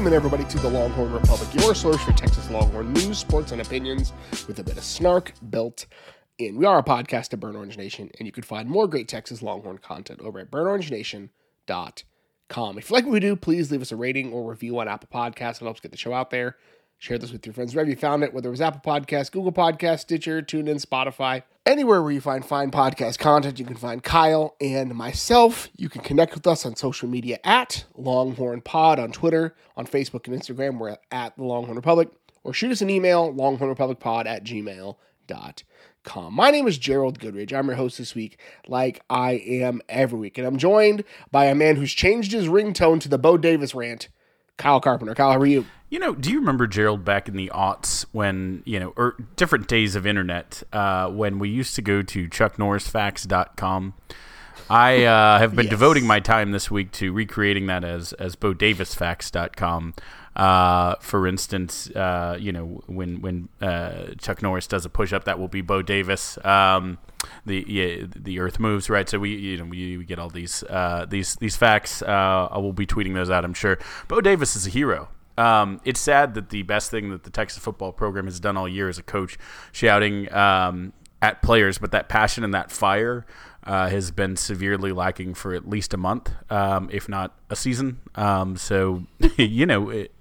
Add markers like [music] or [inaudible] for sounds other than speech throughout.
Welcome everybody to the Longhorn Republic, your source for Texas Longhorn news, sports, and opinions with a bit of snark built in. We are a podcast of Burn Orange Nation, and you can find more great Texas Longhorn content over at burnorangenation.com. If you like what we do, please leave us a rating or review on Apple Podcasts. It helps get the show out there. Share this with your friends wherever you found it, whether it was Apple Podcasts, Google Podcasts, Stitcher, TuneIn, Spotify, anywhere where you find fine podcast content. You can find Kyle and myself. You can connect with us on social media at Longhorn Pod on Twitter, on Facebook and Instagram. We're at the Longhorn Republic, or shoot us an email, longhornrepublicpod at gmail.com. My name is Gerald Goodridge. I'm your host this week, like I am every week. And I'm joined by a man who's changed his ringtone to the Bo Davis rant, Kyle Carpenter. Kyle, how are you? You know, do you remember Gerald back in the aughts when, you know, or different days of internet, uh, when we used to go to chucknorrisfacts.com? I uh, have been yes. devoting my time this week to recreating that as as BoDavisFacts.com. Uh, for instance, uh, you know when when uh, Chuck Norris does a push up, that will be Bo Davis. Um, the the Earth moves right, so we you know we, we get all these uh, these these facts. Uh, I will be tweeting those out, I'm sure. Bo Davis is a hero. Um, it's sad that the best thing that the Texas football program has done all year is a coach shouting um, at players, but that passion and that fire uh, has been severely lacking for at least a month, um, if not a season. Um, so, [laughs] you know, it,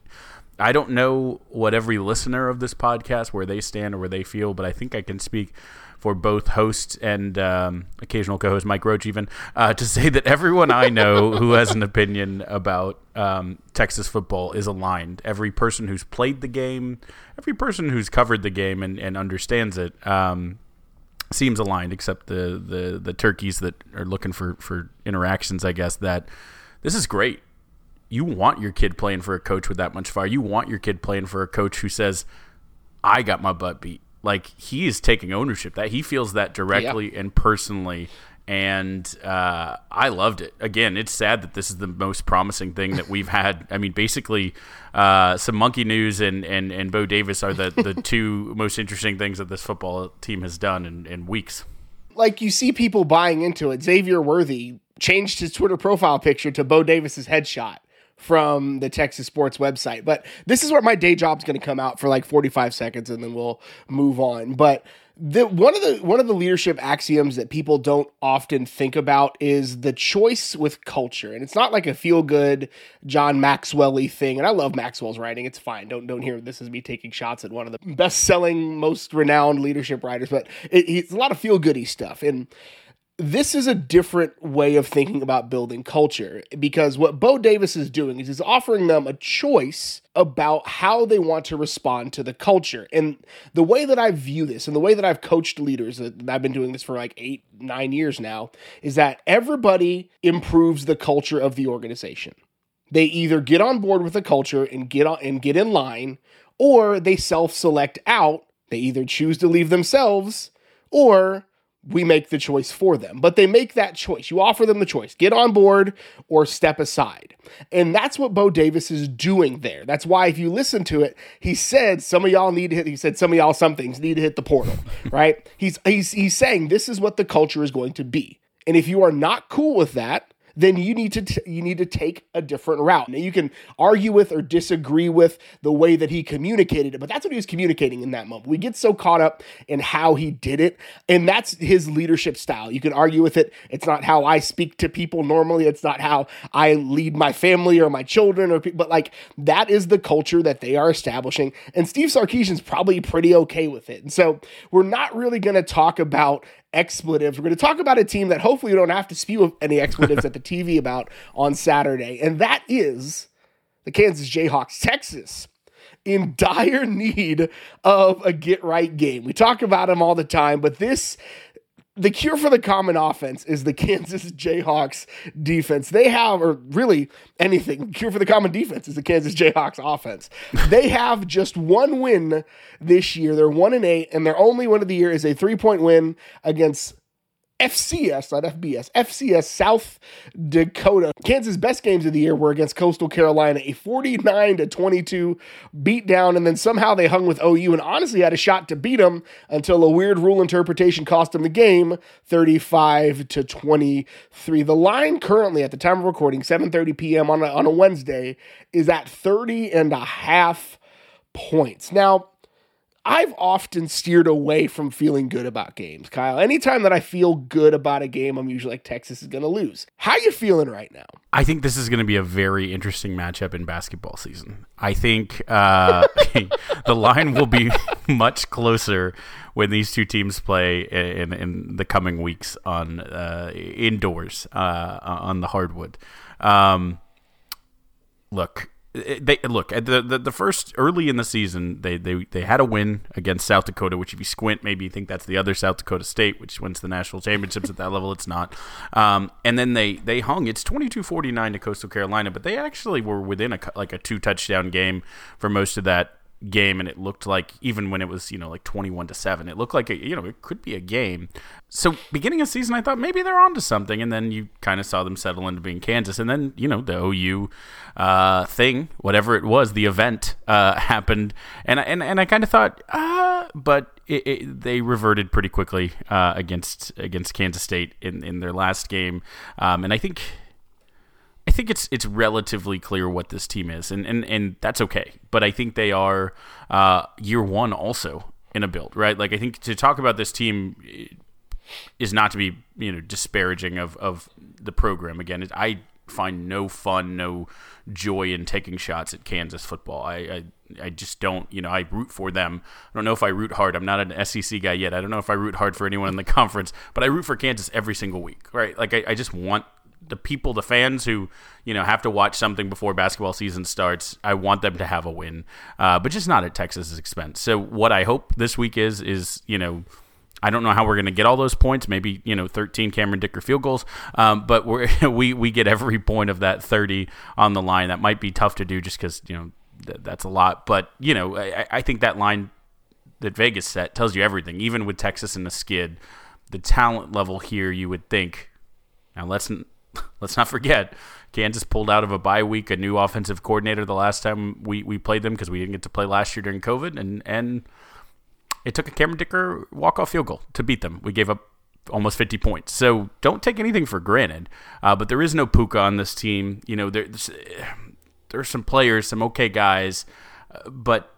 I don't know what every listener of this podcast where they stand or where they feel, but I think I can speak for both hosts and um, occasional co-host Mike Roach, even uh, to [laughs] say that everyone I know who has an opinion about um, Texas football is aligned. Every person who's played the game, every person who's covered the game and, and understands it. Um, seems aligned, except the, the the turkeys that are looking for for interactions. I guess that this is great. You want your kid playing for a coach with that much fire. You want your kid playing for a coach who says, "I got my butt beat." like he is taking ownership that he feels that directly yeah. and personally and uh, I loved it. Again, it's sad that this is the most promising thing that we've had. I mean, basically, uh, some monkey news and, and, and Bo Davis are the, the [laughs] two most interesting things that this football team has done in, in weeks. Like you see people buying into it. Xavier Worthy changed his Twitter profile picture to Bo Davis's headshot from the Texas Sports website. But this is where my day job's going to come out for like 45 seconds and then we'll move on. But the one of the one of the leadership axioms that people don't often think about is the choice with culture. And it's not like a feel good John Maxwell-y thing. And I love Maxwell's writing. It's fine. Don't don't hear this as me taking shots at one of the best selling, most renowned leadership writers, but it, it's a lot of feel goody stuff. And this is a different way of thinking about building culture because what Bo Davis is doing is he's offering them a choice about how they want to respond to the culture. And the way that I view this and the way that I've coached leaders, I've been doing this for like eight, nine years now, is that everybody improves the culture of the organization. They either get on board with the culture and get on and get in line, or they self-select out. They either choose to leave themselves or we make the choice for them. But they make that choice. You offer them the choice get on board or step aside. And that's what Bo Davis is doing there. That's why, if you listen to it, he said some of y'all need to hit, he said some of y'all some things need to hit the portal, [laughs] right? He's, he's, he's saying this is what the culture is going to be. And if you are not cool with that, then you need to t- you need to take a different route. Now you can argue with or disagree with the way that he communicated it, but that's what he was communicating in that moment. We get so caught up in how he did it, and that's his leadership style. You can argue with it. It's not how I speak to people normally. It's not how I lead my family or my children or but like that is the culture that they are establishing. And Steve Sarkisian's probably pretty okay with it. And so we're not really going to talk about expletives. We're going to talk about a team that hopefully you don't have to spew any expletives at the TV [laughs] about on Saturday, and that is the Kansas Jayhawks, Texas. In dire [laughs] need of a get right game. We talk about them all the time, but this the cure for the common offense is the [laughs] Kansas Jayhawks defense. They have, or really anything, cure for the common defense is the Kansas Jayhawks offense. They have just one win this year. They're one and eight, and their only win of the year is a three point win against FCS, not FBS, FCS South Dakota. Kansas' best games of the year were against Coastal Carolina, a 49 to 22 beatdown, and then somehow they hung with OU and honestly had a shot to beat them until a weird rule interpretation cost them the game, 35 to 23. The line currently at the time of recording, 7:30 p.m. on a, on a Wednesday, is at 30 and a half points. Now, I've often steered away from feeling good about games, Kyle. Anytime that I feel good about a game, I'm usually like Texas is going to lose. How you feeling right now? I think this is going to be a very interesting matchup in basketball season. I think uh, [laughs] the line will be [laughs] much closer when these two teams play in, in the coming weeks on uh, indoors uh, on the hardwood. Um, look, they look at the, the, the first early in the season they, they they had a win against South Dakota which if you squint maybe you think that's the other South Dakota state which wins the national championships at that [laughs] level. It's not. Um, and then they they hung. It's 22-49 to Coastal Carolina but they actually were within a like a two touchdown game for most of that game and it looked like even when it was you know like 21 to 7 it looked like a, you know it could be a game. So beginning of season i thought maybe they're onto something and then you kind of saw them settle into being kansas and then you know the ou uh, thing whatever it was the event uh, [laughs] happened and, and, and i kind of thought uh, but it, it, they reverted pretty quickly uh, against against kansas state in, in their last game. Um, and i think think it's it's relatively clear what this team is, and and, and that's okay. But I think they are uh, year one also in a build, right? Like I think to talk about this team is not to be you know disparaging of of the program. Again, I find no fun, no joy in taking shots at Kansas football. I, I I just don't, you know, I root for them. I don't know if I root hard. I'm not an SEC guy yet. I don't know if I root hard for anyone in the [laughs] conference, but I root for Kansas every single week, right? Like I, I just want the people, the fans who you know have to watch something before basketball season starts. I want them to have a win, uh, but just not at Texas's expense. So what I hope this week is is you know. I don't know how we're going to get all those points. Maybe you know, 13 Cameron Dicker field goals, um, but [laughs] we we get every point of that 30 on the line. That might be tough to do just because you know th- that's a lot. But you know, I, I think that line that Vegas set tells you everything. Even with Texas and the skid, the talent level here, you would think. Now let's [laughs] let's not forget, Kansas pulled out of a bye week a new offensive coordinator the last time we, we played them because we didn't get to play last year during COVID, and and it took a Cameron Dicker walk off field goal to beat them. We gave up almost 50 points. So don't take anything for granted. Uh, but there is no Puka on this team. You know, there's there's some players, some okay guys, uh, but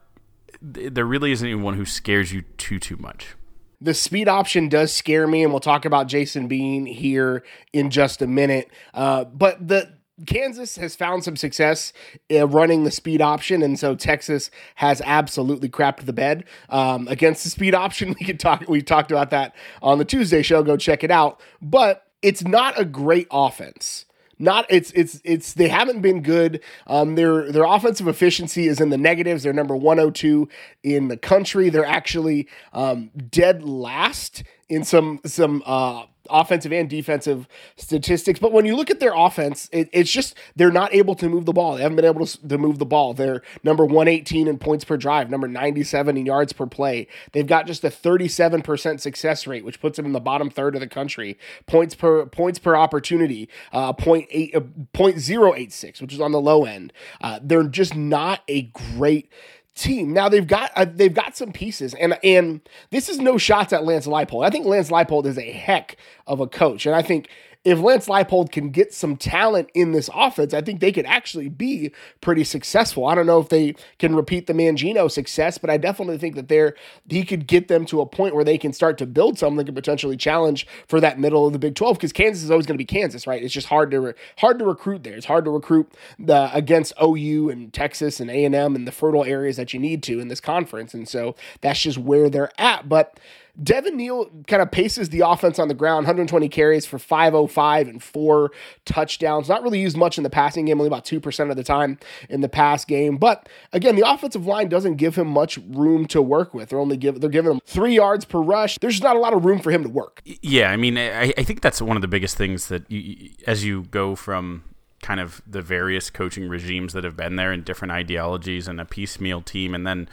there really isn't anyone who scares you too too much. The speed option does scare me, and we'll talk about Jason Bean here in just a minute. Uh, but the Kansas has found some success uh, running the speed option, and so Texas has absolutely crapped the bed um, against the speed option. [laughs] We could talk. We talked about that on the Tuesday show. Go check it out. But it's not a great offense not it's it's it's they haven't been good. Um, their their offensive efficiency is in the negatives. They're number 102 in the country. They're actually um, dead last in some some uh, offensive and defensive statistics. But when you look at their offense, it, it's just they're not able to move the ball. They haven't been able to, to move the ball. They're number 118 in points per drive, number 97 in yards per play. They've got just a 37% success rate, which puts them in the bottom third of the country. Points per points per opportunity, uh, 0.8, uh, 0.086, which is on the low end. Uh, they're just not a great team. Now they've got uh, they've got some pieces, and and this is no shots at Lance Leipold. I think Lance Leipold is a heck of a coach, and I think if Lance Leipold can get some talent in this offense, I think they could actually be pretty successful. I don't know if they can repeat the Mangino success, but I definitely think that they're he could get them to a point where they can start to build something could potentially challenge for that middle of the Big 12 because Kansas is always going to be Kansas, right? It's just hard to re- hard to recruit there. It's hard to recruit the against OU and Texas and A&M and the fertile areas that you need to in this conference. And so that's just where they're at, but Devin Neal kind of paces the offense on the ground, 120 carries for 505 and four touchdowns. Not really used much in the passing game, only about 2% of the time in the pass game. But again, the offensive line doesn't give him much room to work with. They're only give, they're giving him three yards per rush. There's not a lot of room for him to work. Yeah, I mean, I, I think that's one of the biggest things that you, as you go from kind of the various coaching regimes that have been there and different ideologies and a piecemeal team and then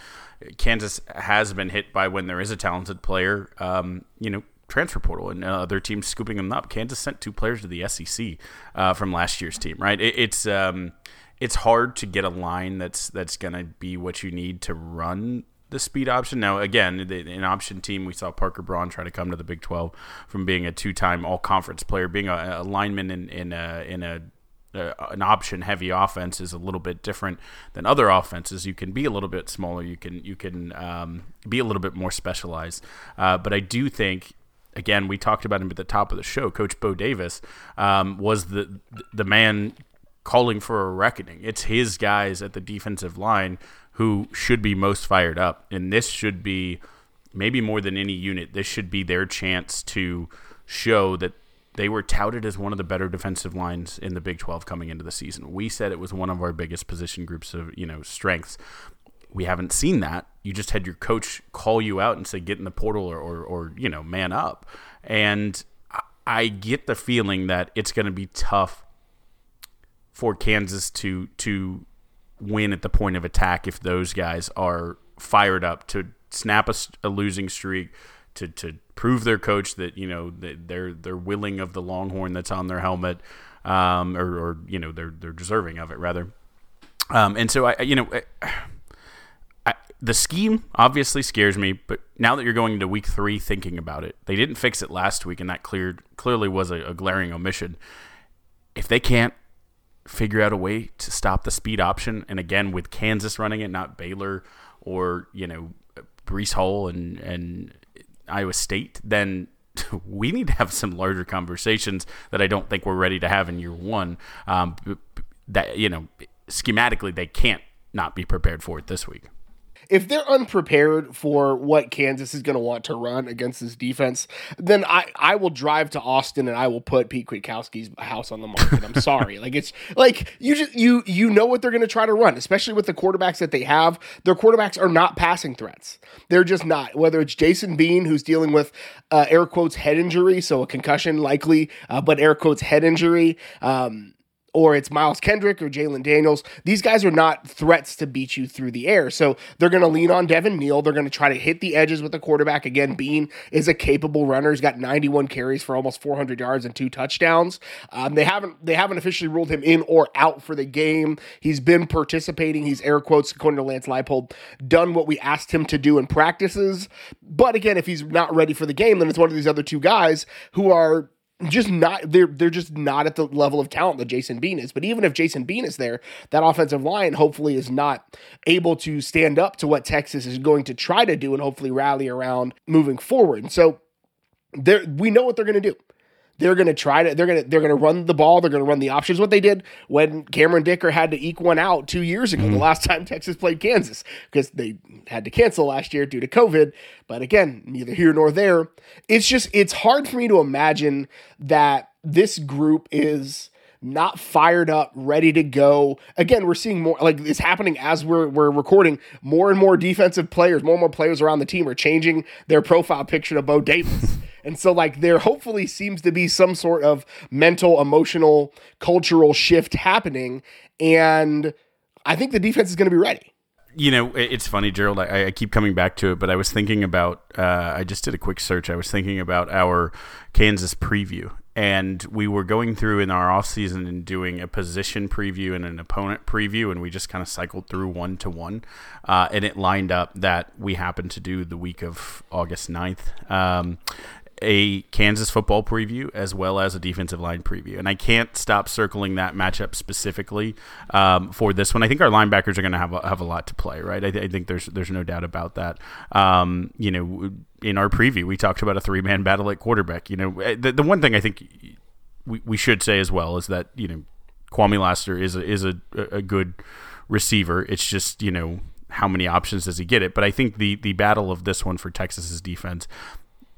Kansas has been hit by when there is a talented player, um, you know, transfer portal and uh, other teams scooping them up. Kansas sent two players to the SEC uh, from last year's team, right? It, it's um, it's hard to get a line that's that's going to be what you need to run the speed option. Now, again, an option team, we saw Parker Braun try to come to the Big 12 from being a two-time All-Conference player, being a, a lineman in, in a, in a uh, an option heavy offense is a little bit different than other offenses. You can be a little bit smaller. You can you can um, be a little bit more specialized. Uh, but I do think. Again, we talked about him at the top of the show. Coach Bo Davis um, was the the man calling for a reckoning. It's his guys at the defensive line who should be most fired up. And this should be, maybe more than any unit, this should be their chance to show that they were touted as one of the better defensive lines in the Big 12 coming into the season. We said it was one of our biggest position groups of, you know, strengths. We haven't seen that. You just had your coach call you out and say, get in the portal or, or, or you know, man up. And I get the feeling that it's going to be tough for Kansas to to win at the point of attack if those guys are fired up to snap a, a losing streak to to prove their coach that you know they're they're willing of the longhorn that's on their helmet um, or, or you know they're they're deserving of it rather um, and so I you know I, I, the scheme obviously scares me but now that you're going into week three thinking about it they didn't fix it last week and that cleared clearly was a, a glaring omission if they can't figure out a way to stop the speed option. And again, with Kansas running it, not Baylor or you know Breece Hall and and Iowa State, then [laughs] we need to have some larger conversations that I don't think we're ready to have in year one. Um, that you know, schematically, they can't not be prepared for it this week if they're unprepared for what Kansas is going to want to run against this defense, then I, I will drive to Austin and I will put Pete Kwiatkowski's house on the market. I'm [laughs] sorry. like it's like you just you you know what they're going to try to run, especially with the quarterbacks that they have. Their quarterbacks are not passing threats. They're just not. Whether it's Jason Bean who's dealing with uh, air quotes head injury, so a concussion likely, uh, but air quotes head injury. Um, or it's Miles Kendrick or Jalen Daniels. These guys are not threats to beat you through the air. So they're going to lean on Devin Neal. They're going to try to hit the edges with the quarterback. Again, Bean is a capable runner. He's got 91 carries for almost 400 yards and two touchdowns. Um, they haven't they haven't officially ruled him in or out for the game. He's been participating. He's air quotes according to Lance Leipold done what we asked him to do in practices. But again, if he's not ready for the game, then it's one of these other two guys who are just not they're they're just not at the level of talent that Jason Bean is. But even if Jason Bean is there, that offensive line hopefully is not able to stand up to what Texas is going to try to do and hopefully rally around moving forward. So there we know what they're going to do. They're going to try to they're going to they're going to run the ball, they're going to run the options what they did when Cameron Dicker had to eke one out 2 years ago, mm-hmm. the last time Texas played Kansas because they had to cancel last year due to COVID. But again, neither here nor there. It's just it's hard for me to imagine that this group is not fired up, ready to go. Again, we're seeing more like it's happening as we're we're recording. More and more defensive players, more and more players around the team are changing their profile picture to Bo Davis. [laughs] and so like there hopefully seems to be some sort of mental, emotional, cultural shift happening. And I think the defense is going to be ready you know, it's funny, Gerald. I, I, keep coming back to it, but I was thinking about. Uh, I just did a quick search. I was thinking about our Kansas preview, and we were going through in our off season and doing a position preview and an opponent preview, and we just kind of cycled through one to one, uh, and it lined up that we happened to do the week of August 9th. Um, a Kansas football preview as well as a defensive line preview. And I can't stop circling that matchup specifically um, for this one. I think our linebackers are going to have a, have a lot to play, right? I, th- I, think there's there's no doubt about that. Um, you know, in our preview, we talked about a three man battle at quarterback. You know, eh, the, the one thing I think we, we should say as well is that you know Kwamie Lassiter is a, is a, a good receiver. It's just you know how many options does he get it? But I think the the battle of this one for Texas's defense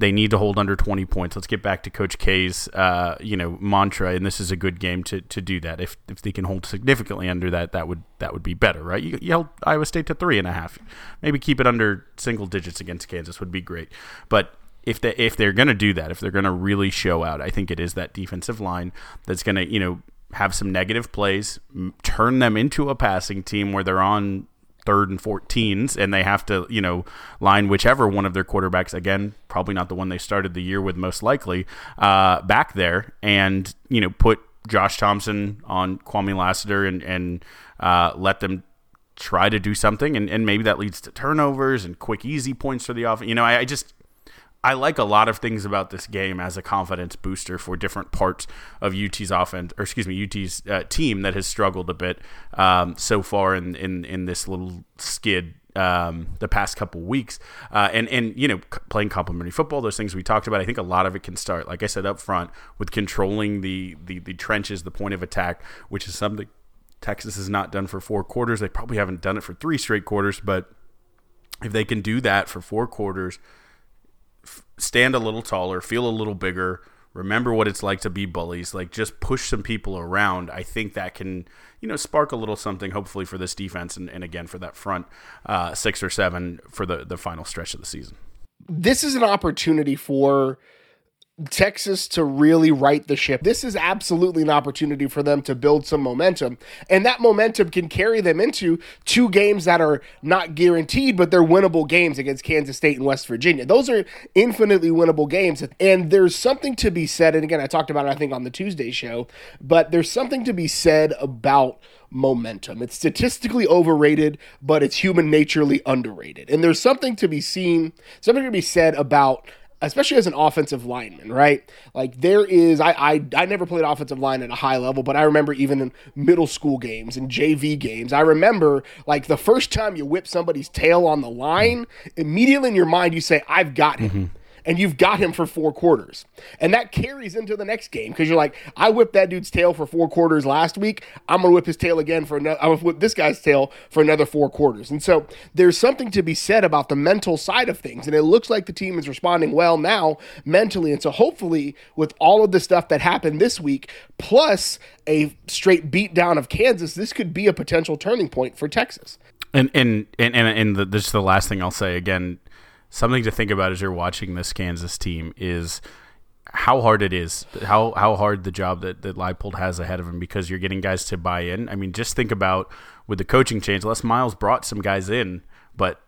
they need to hold under 20 points. Let's get back to Coach K's, uh, you know, mantra, and this is a good game to, to do that. If if they can hold significantly under that, that would that would be better, right? You, you held Iowa State to three and a half. Maybe keep it under single digits against Kansas would be great. But if they if they're going to do that, if they're going to really show out, I think it is that defensive line that's going to you know have some negative plays, turn them into a passing team where they're on third and 14s and they have to you know line whichever one of their quarterbacks again probably not the one they started the year with most likely uh, back there and you know put Josh Thompson on Kwamie Lassiter and and uh, let them try to do something. And, and maybe that leads to turnovers and quick easy points for the offense you know I, I just I like a lot of things about this game as a confidence booster for different parts of UT's offense, or excuse me, UT's uh, team that has struggled a bit um, so far in, in in this little skid um, the past couple weeks, uh, and and you know playing complementary football, those things we talked about. I think a lot of it can start, like I said up front, with controlling the the, the trenches, the point of attack, which is something Texas has not done for four quarters. They probably haven't done it for three straight quarters, but if they can do that for four quarters stand a little taller, feel a little bigger, remember what it's like to be bullies, like just push some people around. I think that can, you know, spark a little something, hopefully, for this defense and, and again for that front uh, six or seven for the, the final stretch of the season. This is an opportunity for Texas to really right the ship. This is absolutely an opportunity for them to build some momentum. And that momentum can carry them into two games that are not guaranteed, but they're winnable games against Kansas State and West Virginia. Those are infinitely winnable games. And there's something to be said. And again, I talked about it, I think, on the Tuesday show, but there's something to be said about momentum. It's statistically overrated, but it's human naturally underrated. And there's something to be seen, something to be said about especially as an offensive lineman, right? Like there is, I, I, I never played offensive line at a high level, but I remember even in middle school games and JV games, I remember like the first time you whip somebody's tail on the line, immediately in your mind you say, "I've got him." Mm-hmm and you've got him for four quarters. And that carries into the next game because you're like, I whipped that dude's tail for four quarters last week. I'm going to whip his tail again for another, I'm going to whip this guy's tail for another four quarters. And so there's something to be said about the mental side of things. And it looks like the team is responding well now mentally. And so hopefully, with all of the stuff that happened this week, plus a straight beatdown of Kansas, this could be a potential turning point for Texas. And and and and, and the, this is the last thing I'll say again something to think about as you're watching this Kansas team is how hard it is, how how hard the job that that Leipold has ahead of him because you're getting guys to buy in. I mean, just think about with the coaching change. Les Miles brought some guys in, but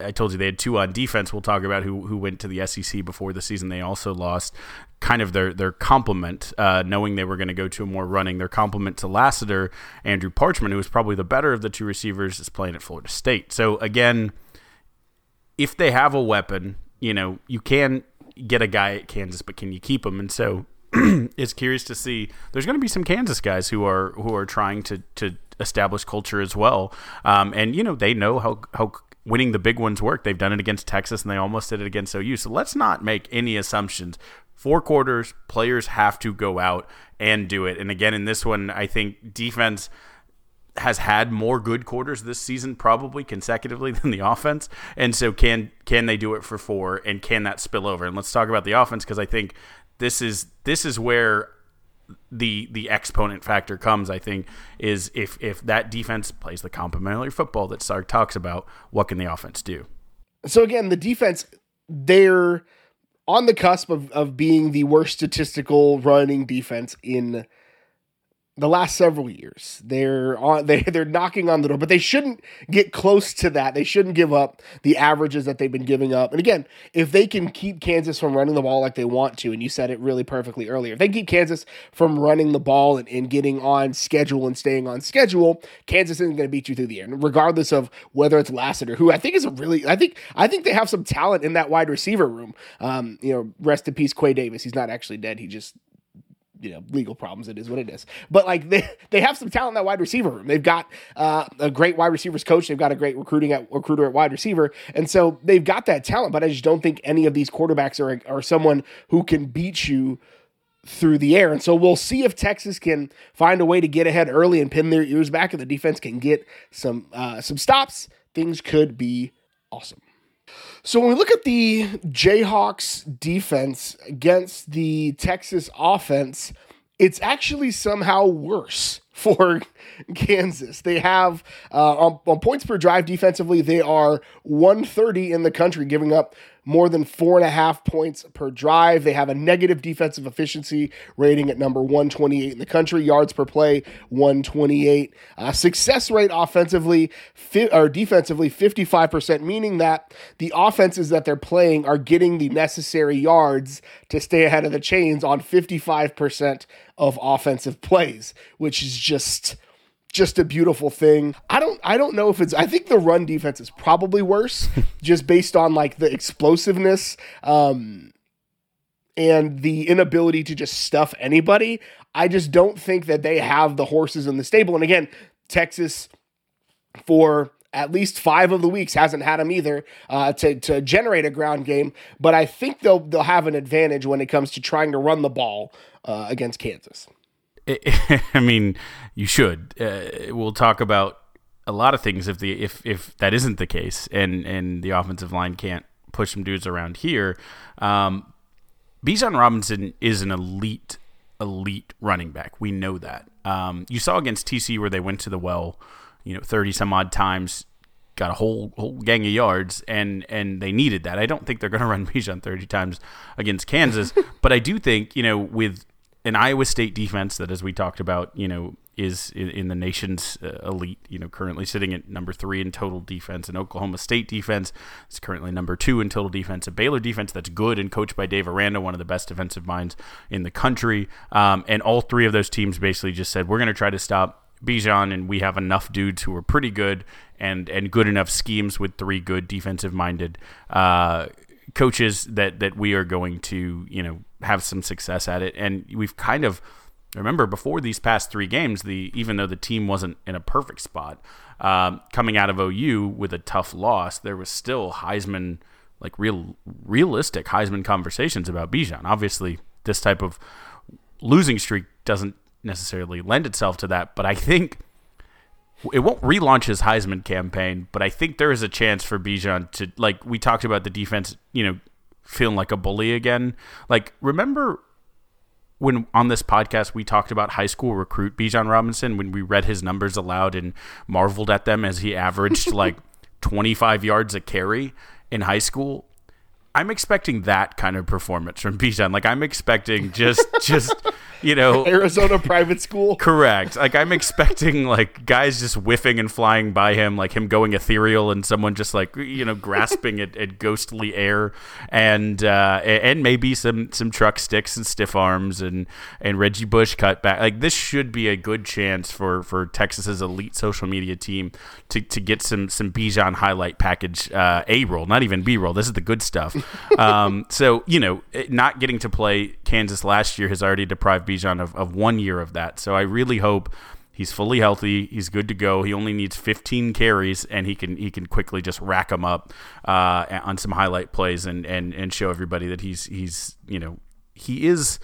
I told you they had two on defense. We'll talk about who who went to the SEC before the season. They also lost kind of their their complement, uh, knowing they were going to go to a more running. Their complement to Lassiter, Andrew Parchment, who was probably the better of the two receivers, is playing at Florida State. So again if they have a weapon, you know, you can get a guy at Kansas, but can you keep him? And so [clears throat] it's curious to see. There's going to be some Kansas guys who are who are trying to to establish culture as well, um, and you know they know how how winning the big ones work. They've done it against Texas, and they almost did it against OU. So let's not make any assumptions. Four quarters, players have to go out and do it. And again, in this one, I think defense has had more good quarters this season probably consecutively [laughs] than the offense. And so can can they do it for four and can that spill over? And let's talk about the offense because i think this is this is where the the exponent factor comes i think is if if that defense plays the complementary football that sark talks about what can the offense do? So again the defense they're on the cusp of, of being the worst statistical running defense in the last several years. They're on [laughs] they they're knocking on the door, but they shouldn't get close to that. They shouldn't give up the averages that they've been giving up. And again, if they can keep Kansas from running the ball like they want to, and you said it really perfectly earlier, if they keep Kansas from running the ball and, and getting on schedule and staying on schedule, Kansas isn't going to beat you through the air, regardless of whether it's Lassiter, who I think is a really I think I think they have some talent in that wide receiver room. Um, you know, rest in peace, Quay Davis. He's not actually dead. He just you know legal problems. It is what it is. But like they they have some talent in that wide receiver room. They've got uh, a great wide receivers coach. They've got a great recruiting at recruiter at wide receiver, and so they've got that talent. But I just don't think any of these quarterbacks are are someone who can beat you through the air. And so we'll see if Texas can find a way to get ahead early and pin their ears back, and the defense can get some uh, some stops. Things could be awesome. So when we look at the Jayhawks defense against the Texas offense, it's actually somehow worse [laughs] for Kansas. They have uh, on, on, points per drive defensively, they are 130 in the country, giving up more than four and a half points per drive. They have a negative defensive efficiency rating at number 128 in the country, yards per play 128. Uh, success rate offensively fi- or defensively 55%, meaning that the offenses that they're playing are getting the necessary yards to stay ahead of the chains on 55% of offensive plays, which is just just a beautiful thing. I don't I don't know if it's I think the run defense is probably worse [laughs] just based on like the explosiveness um and the inability to just stuff anybody. I just don't think that they have the horses in the stable. And again, Texas for at least five of the weeks hasn't had them either uh, to to generate a ground game. But I think they'll they'll have an advantage when it comes to trying to run the ball uh, against Kansas. [laughs] I mean, you should. Uh, we'll talk about a lot of things if the if if that isn't the case, and and the offensive line can't push some dudes around here. Um, Bijan Robinson is an elite elite running back. We know that. Um, you saw against TC where they went to the well, you know, thirty some odd times, got a whole whole gang of yards, and and they needed that. I don't think they're going [laughs] to run Bijan thirty times against Kansas, but I do think you know with an Iowa State defense that, as we talked about, you know, is in, the nation's uh, elite. You know, currently sitting at number three in total defense. And Oklahoma State defense is currently number two in total defense. A Baylor defense that's good and coached by Dave Aranda, one of the best defensive minds in the country. Um, and all three of those teams basically just said, we're going to try to stop Bijan, and we have enough dudes who are pretty good and and good enough schemes with three good defensive minded uh, coaches that that we are going to you know have some success at it. And we've kind of remember before these past three games, the even though the team wasn't in a perfect spot, um, coming out of OU with a tough loss, there was still Heisman like real realistic Heisman conversations about Bijan. Obviously, this type of losing streak doesn't necessarily lend itself to that, but I think it won't relaunch his Heisman campaign, but I think there is a chance for Bijan to like we talked about the defense, you know, feeling like a bully again. Like remember when on this podcast we talked about high school recruit Bijan Robinson when we read his numbers aloud and marveled at them as he averaged [laughs] like 25 yards a carry in high school. I'm expecting that kind of performance from Bijan. Like I'm expecting just just you know [laughs] Arizona private school. Correct. Like I'm expecting like guys just whiffing and flying by him, like him going ethereal, and someone just like you know grasping at, at ghostly air, and uh, and maybe some some truck sticks and stiff arms and and Reggie Bush cut back. Like this should be a good chance for for Texas's elite social media team to, to get some some Bijan highlight package uh, A roll, not even B roll. This is the good stuff. Um, so you know, not getting to play Kansas last year has already deprived Bijan of, of one year of that. So I really hope he's fully healthy. He's good to go. He only needs 15 carries, and he can he can quickly just rack them up uh, on some highlight plays and, and and show everybody that he's he's you know he is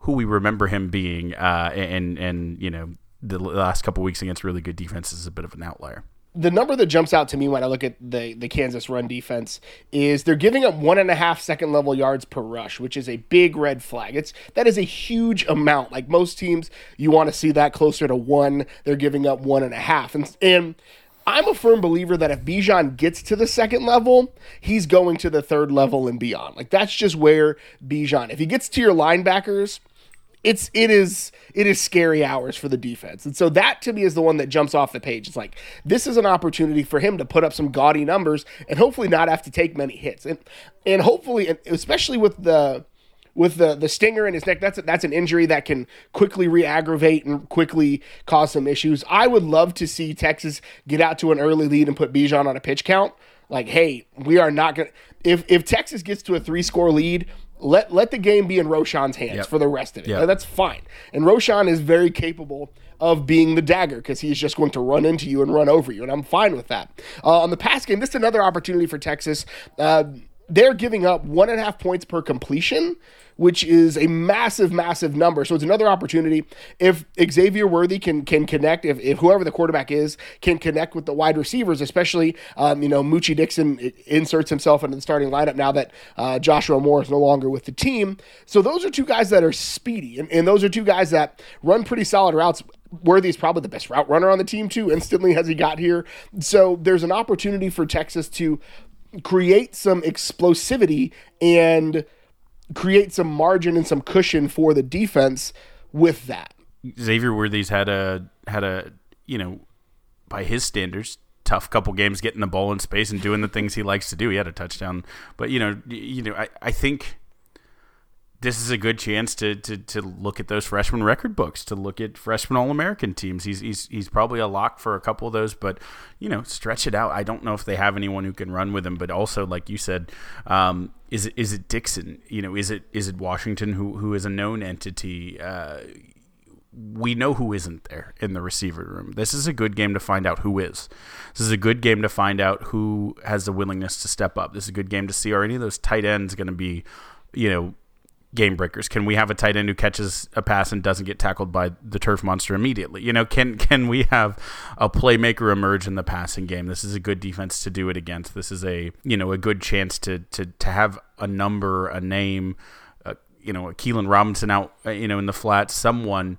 who we remember him being. Uh, and and you know the last couple weeks against really good defenses is a bit of an outlier the number that jumps out to me when I look at the the Kansas run defense is they're giving up one and a half second level yards per rush, which is a big red flag. It's that is a huge amount. Like most teams, you want to see that closer to one. They're giving up one and a half, and and I'm a firm believer that if Bijan gets to the second level, he's going to the third level and beyond. Like that's just where Bijan. If he gets to your linebackers it's it is it is scary hours for the defense. And so that to me is the one that jumps off the page. It's like this is an opportunity for him to put up some gaudy numbers and hopefully not have to take many hits. And and hopefully and especially with the with the the stinger in his neck, that's a, that's an injury that can quickly re-aggravate and quickly cause some issues. I would love to see Texas get out to an early lead and put Bijan on a pitch count. Like, hey, we are not gonna if if Texas gets to a three score lead, let let the game be in Roschon's hands yep. for the rest of it. Yep. That's fine. And Roshan is very capable of being the dagger because he's just going to run into you and run over you, and I'm fine with that. Uh, on the pass game, this is another opportunity for Texas. Uh, they're giving up one and a half points per completion, which is a massive, massive number. So it's another opportunity. If Xavier Worthy can can connect, if, if whoever the quarterback is can connect with the wide receivers, especially um, you know Moochie Dixon inserts himself into the starting lineup now that uh, Joshua Moore is no longer with the team. So those are two guys that are speedy, and, and those are two guys that run pretty solid routes. Worthy is probably the best route runner on the team too. Instantly as he got here, so there's an opportunity for Texas to create some explosivity and create some margin and some cushion for the defense with that. Xavier Worthy's had a had a you know by his standards tough couple games getting the ball in space and doing the things he likes to do. He had a touchdown, but you know you know I, I think this is a good chance to, to, to look at those freshman record books, to look at freshman All American teams. He's, he's he's probably a lock for a couple of those, but you know, stretch it out. I don't know if they have anyone who can run with him, but also, like you said, um, is it is it Dixon? You know, is it is it Washington who who is a known entity? Uh, we know who isn't there in the receiver room. This is a good game to find out who is. This is a good game to find out who has the willingness to step up. This is a good game to see are any of those tight ends going to be, you know, game breakers? Can we have a tight end who catches a pass and doesn't get tackled by the turf monster immediately? You know, can can we have a playmaker emerge in the passing game? This is a good defense to do it against. This is a you know a good chance to to to have a number, a name, uh, you know, a Keilan Robinson out, uh, you know, in the flat, someone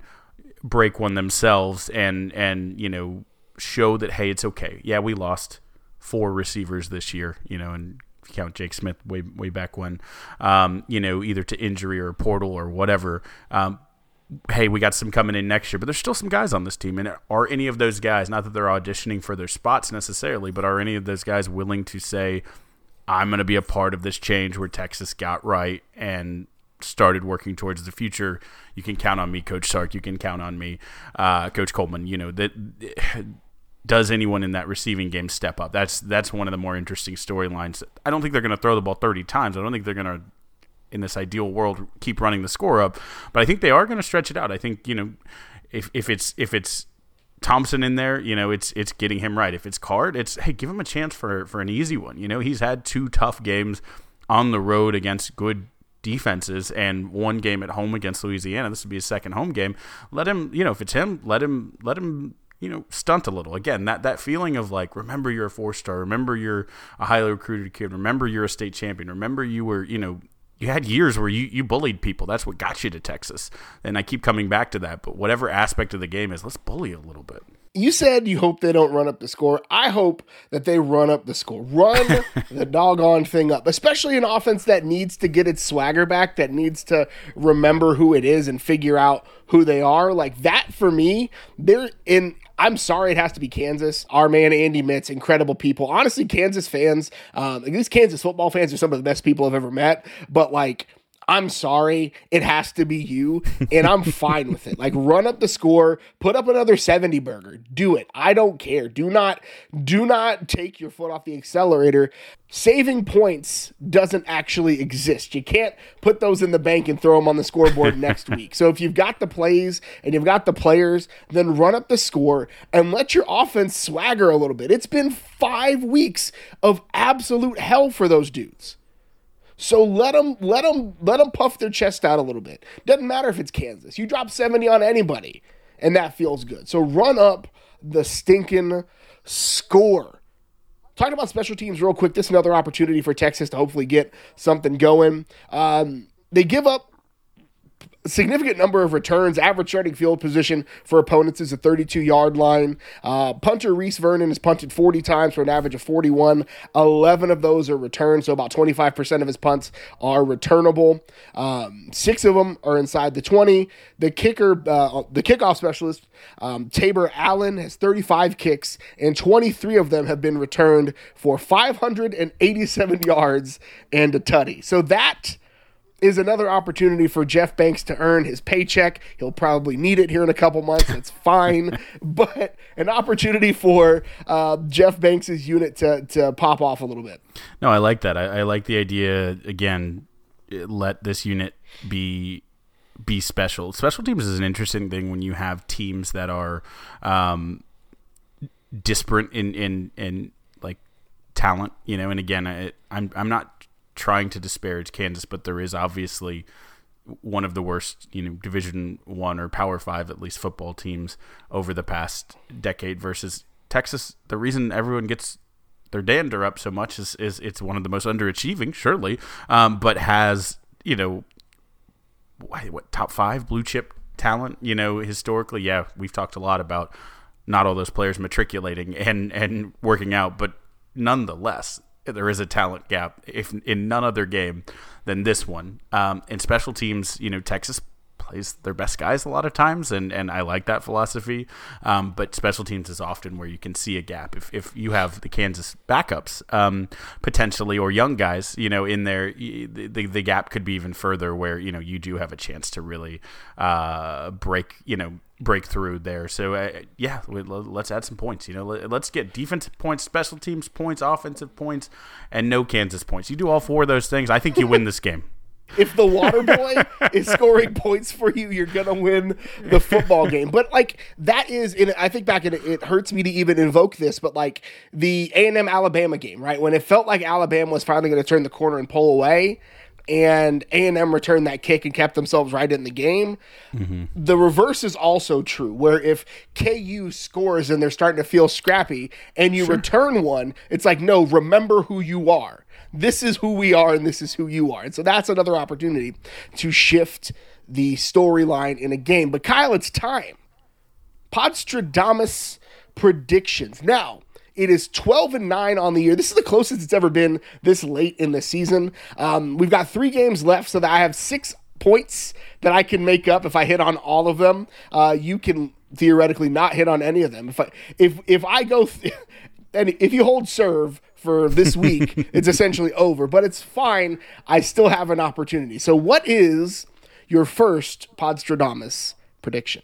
break one themselves and and you know show that hey, it's okay. Yeah, we lost four receivers this year, you know, and count Jake Smith way way back when, um, you know, either to injury or portal or whatever. Um, hey, we got some coming in next year, but there's still some guys on this team. And are any of those guys, not that they're auditioning for their spots necessarily, but are any of those guys willing to say, I'm going to be a part of this change where Texas got right and started working towards the future? You can count on me, Coach Sark. You can count on me, uh, Coach Coleman. You know, that does anyone in that receiving game step up? That's that's one of the more interesting storylines. I don't think they're going to throw the ball 30 times. I don't think they're going to in this ideal world keep running the score up, but I think they are going to stretch it out. I think, you know, if if it's if it's Thompson in there, you know, it's it's getting him right. If it's Card, it's hey, give him a chance for for an easy one. You know, he's had two tough games on the road against good defenses and one game at home against Louisiana. This would be his second home game. Let him, you know, if it's him, let him let him you know, stunt a little. Again, that that feeling of like, remember you're a four star, remember you're a highly recruited kid, remember you're a state champion, remember you were, you know, you had years where you, you bullied people. That's what got you to Texas. And I keep coming back to that. But whatever aspect of the game is, let's bully a little bit. You said you hope they don't run up the score. I hope that they run up the score. Run [laughs] the doggone thing up, especially an offense that needs to get its swagger back, that needs to remember who it is and figure out who they are. Like that for me, they're in I'm sorry it has to be Kansas. Our man Andy Mitts, incredible people. Honestly, Kansas fans, um, these Kansas football fans are some of the best people I've ever met. But like, I'm sorry, it has to be you, and I'm fine with it. Like, run up the score, put up another 70 burger, do it. I don't care. Do not, do not take your foot off the accelerator saving points doesn't actually exist. You can't put those in the bank and throw them on the scoreboard [laughs] next week. So if you've got the plays and you've got the players, then run up the score and let your offense swagger a little bit. It's been 5 weeks of absolute hell for those dudes. So let them let them let them puff their chest out a little bit. Doesn't matter if it's Kansas. You drop 70 on anybody and that feels good. So run up the stinking score. Talking about special teams real quick, this is another opportunity for Texas to hopefully get something going. Um, they give up significant number of returns. Average starting field position for opponents is a 32 yard line. Uh, punter Reis Vernon has punted 40 times for an average of 41. 11 of those are returned, so about 25% of his punts are returnable. Um, six of them are inside the 20. The kicker, uh, the kickoff specialist, um, Tabor Allen, has 35 kicks, and 23 of them have been returned for 587 yards and a tutty. So that is another opportunity for Jeff Banks to earn his paycheck. He'll probably need it here in a couple months. That's [laughs] fine. but an opportunity for uh, Jeff Banks's unit to, to pop off a little bit. No, I like that. I, I like the idea, again, let this unit be be special. Special teams is an interesting thing when you have teams that are um, disparate in, in, in like talent, you know, and again, I, I'm, I'm not trying to disparage Kansas, but there is obviously one of the worst, you know, Division One or Power Five at least football teams over the past decade versus Texas. The reason everyone gets their dander up so much is, is it's one of the most underachieving, surely, um, but has you know what top five blue chip talent. You know, historically, yeah, we've talked a lot about not all those players matriculating and and working out, but nonetheless, there is a talent gap, if in none other game than this one. Um, in special teams, you know, Texas plays their best guys a lot of times, and, and I like that philosophy. Um, but special teams is often where you can see a gap. If, if you have the Kansas backups um, potentially or young guys, you know, in there, the, the, gap could be even further where you know you do have a chance to really uh, break, you know, break through there. So uh, yeah, let's add some points. You know, let's get defensive points, special teams points, offensive points, and no Kansas points. You do all four of those things, I think you win this [laughs] game if the water [laughs] boy is scoring points for you, you're gonna win the football game. But like that is, and I think back, and it, it hurts me to even invoke this, but like the A and M Alabama game, right when it felt like Alabama was finally going to turn the corner and pull away, and A and M returned that kick and kept themselves right in the game. Mm-hmm. The reverse is also true, where if KU scores and they're starting to feel scrappy, and you sure. return one, it's like no, remember who you are this is who we are and this is who you are. And so that's another opportunity to shift the storyline in a game. But Kyle, it's time. Podstradamus predictions. Now, it is 12 and 9 on the year. This is the closest it's ever been this late in the season. Um, we've got three games left, so that I have six points that I can make up if I hit on all of them. Uh, you can theoretically not hit on any of them. If I if if I go th- [laughs] and if you hold serve for this [laughs] week, it's essentially over. But it's fine. I still have an opportunity. So, what is your first Podstradamus prediction?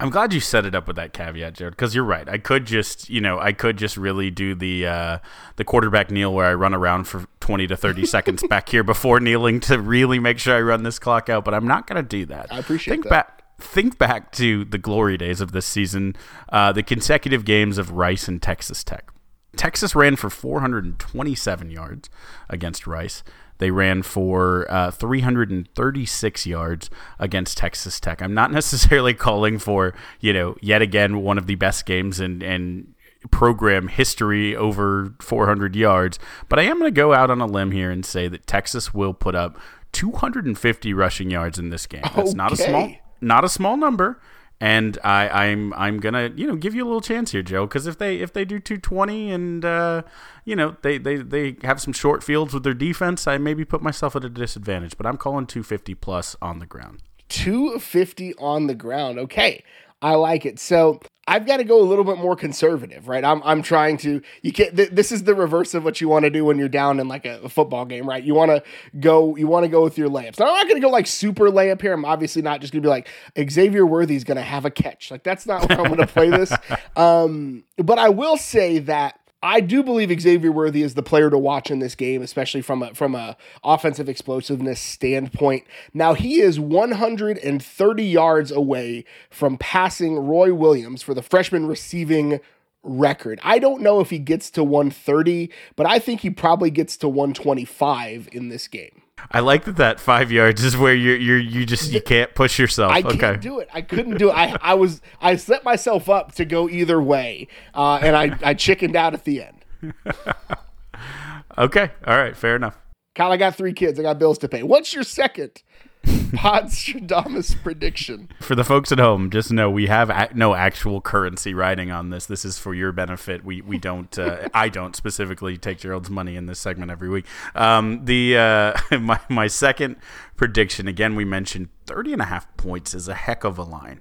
I'm glad you set it up with that caveat, Jared, because you're right. I could just, you know, I could just really do the uh, the quarterback kneel where I run around for 20 to 30 [laughs] seconds back here before kneeling to really make sure I run this clock out. But I'm not going to do that. I appreciate Think that. Back, think back to the glory days of this season, uh, the consecutive games of Rice and Texas Tech. Texas ran for 427 yards against Rice. They ran for uh, 336 yards against Texas Tech. I'm not [laughs] necessarily calling for, you know, yet again one of the best games in, in program history over 400 yards, but I am going to go out on a limb here and say that Texas will put up 250 rushing yards in this game. That's okay. not a small not a small number and I, I'm I'm gonna you know give you a little chance here, Joe, because if they if they do 220 and uh, you know they, they they have some short fields with their defense, I maybe put myself at a disadvantage. But I'm calling 250 plus on the ground. 250 on the ground. Okay, I like it. So I've got to go a little bit more conservative, right? I'm I'm trying to you can't th- this is the reverse of what you want to do when you're down in like a, a football game, right? You want to go you want to go with your layups. Now, I'm not going to go like super layup here. I'm obviously not just going to be like Xavier Worthy's going to have a catch. Like that's not how I'm going to play this. [laughs] Um, but I will say that I do believe Xavier Worthy is the player to watch in this game, especially from a from a offensive explosiveness standpoint. Now he is 130 yards away from passing Roy Williams for the freshman receiving record. I don't know if he gets to 130, but I think he probably gets to 125 in this game. I like that that five yards is where you're you're you just you can't push yourself. I okay. can't do it. I couldn't do it. I, I was I set myself up to go either way, uh, and I I chickened out at the end. [laughs] okay, all right, fair enough. Kyle, I got three kids. I got bills to pay. What's your second [laughs] Podstradamus prediction. For the folks at home, just know we have a- no actual currency riding on this. This is for your benefit. We we don't. Uh, I don't specifically take Gerald's money in this segment every week. Um, the uh, [laughs] my my second prediction again. We mentioned 30 and a half points is a heck of a line.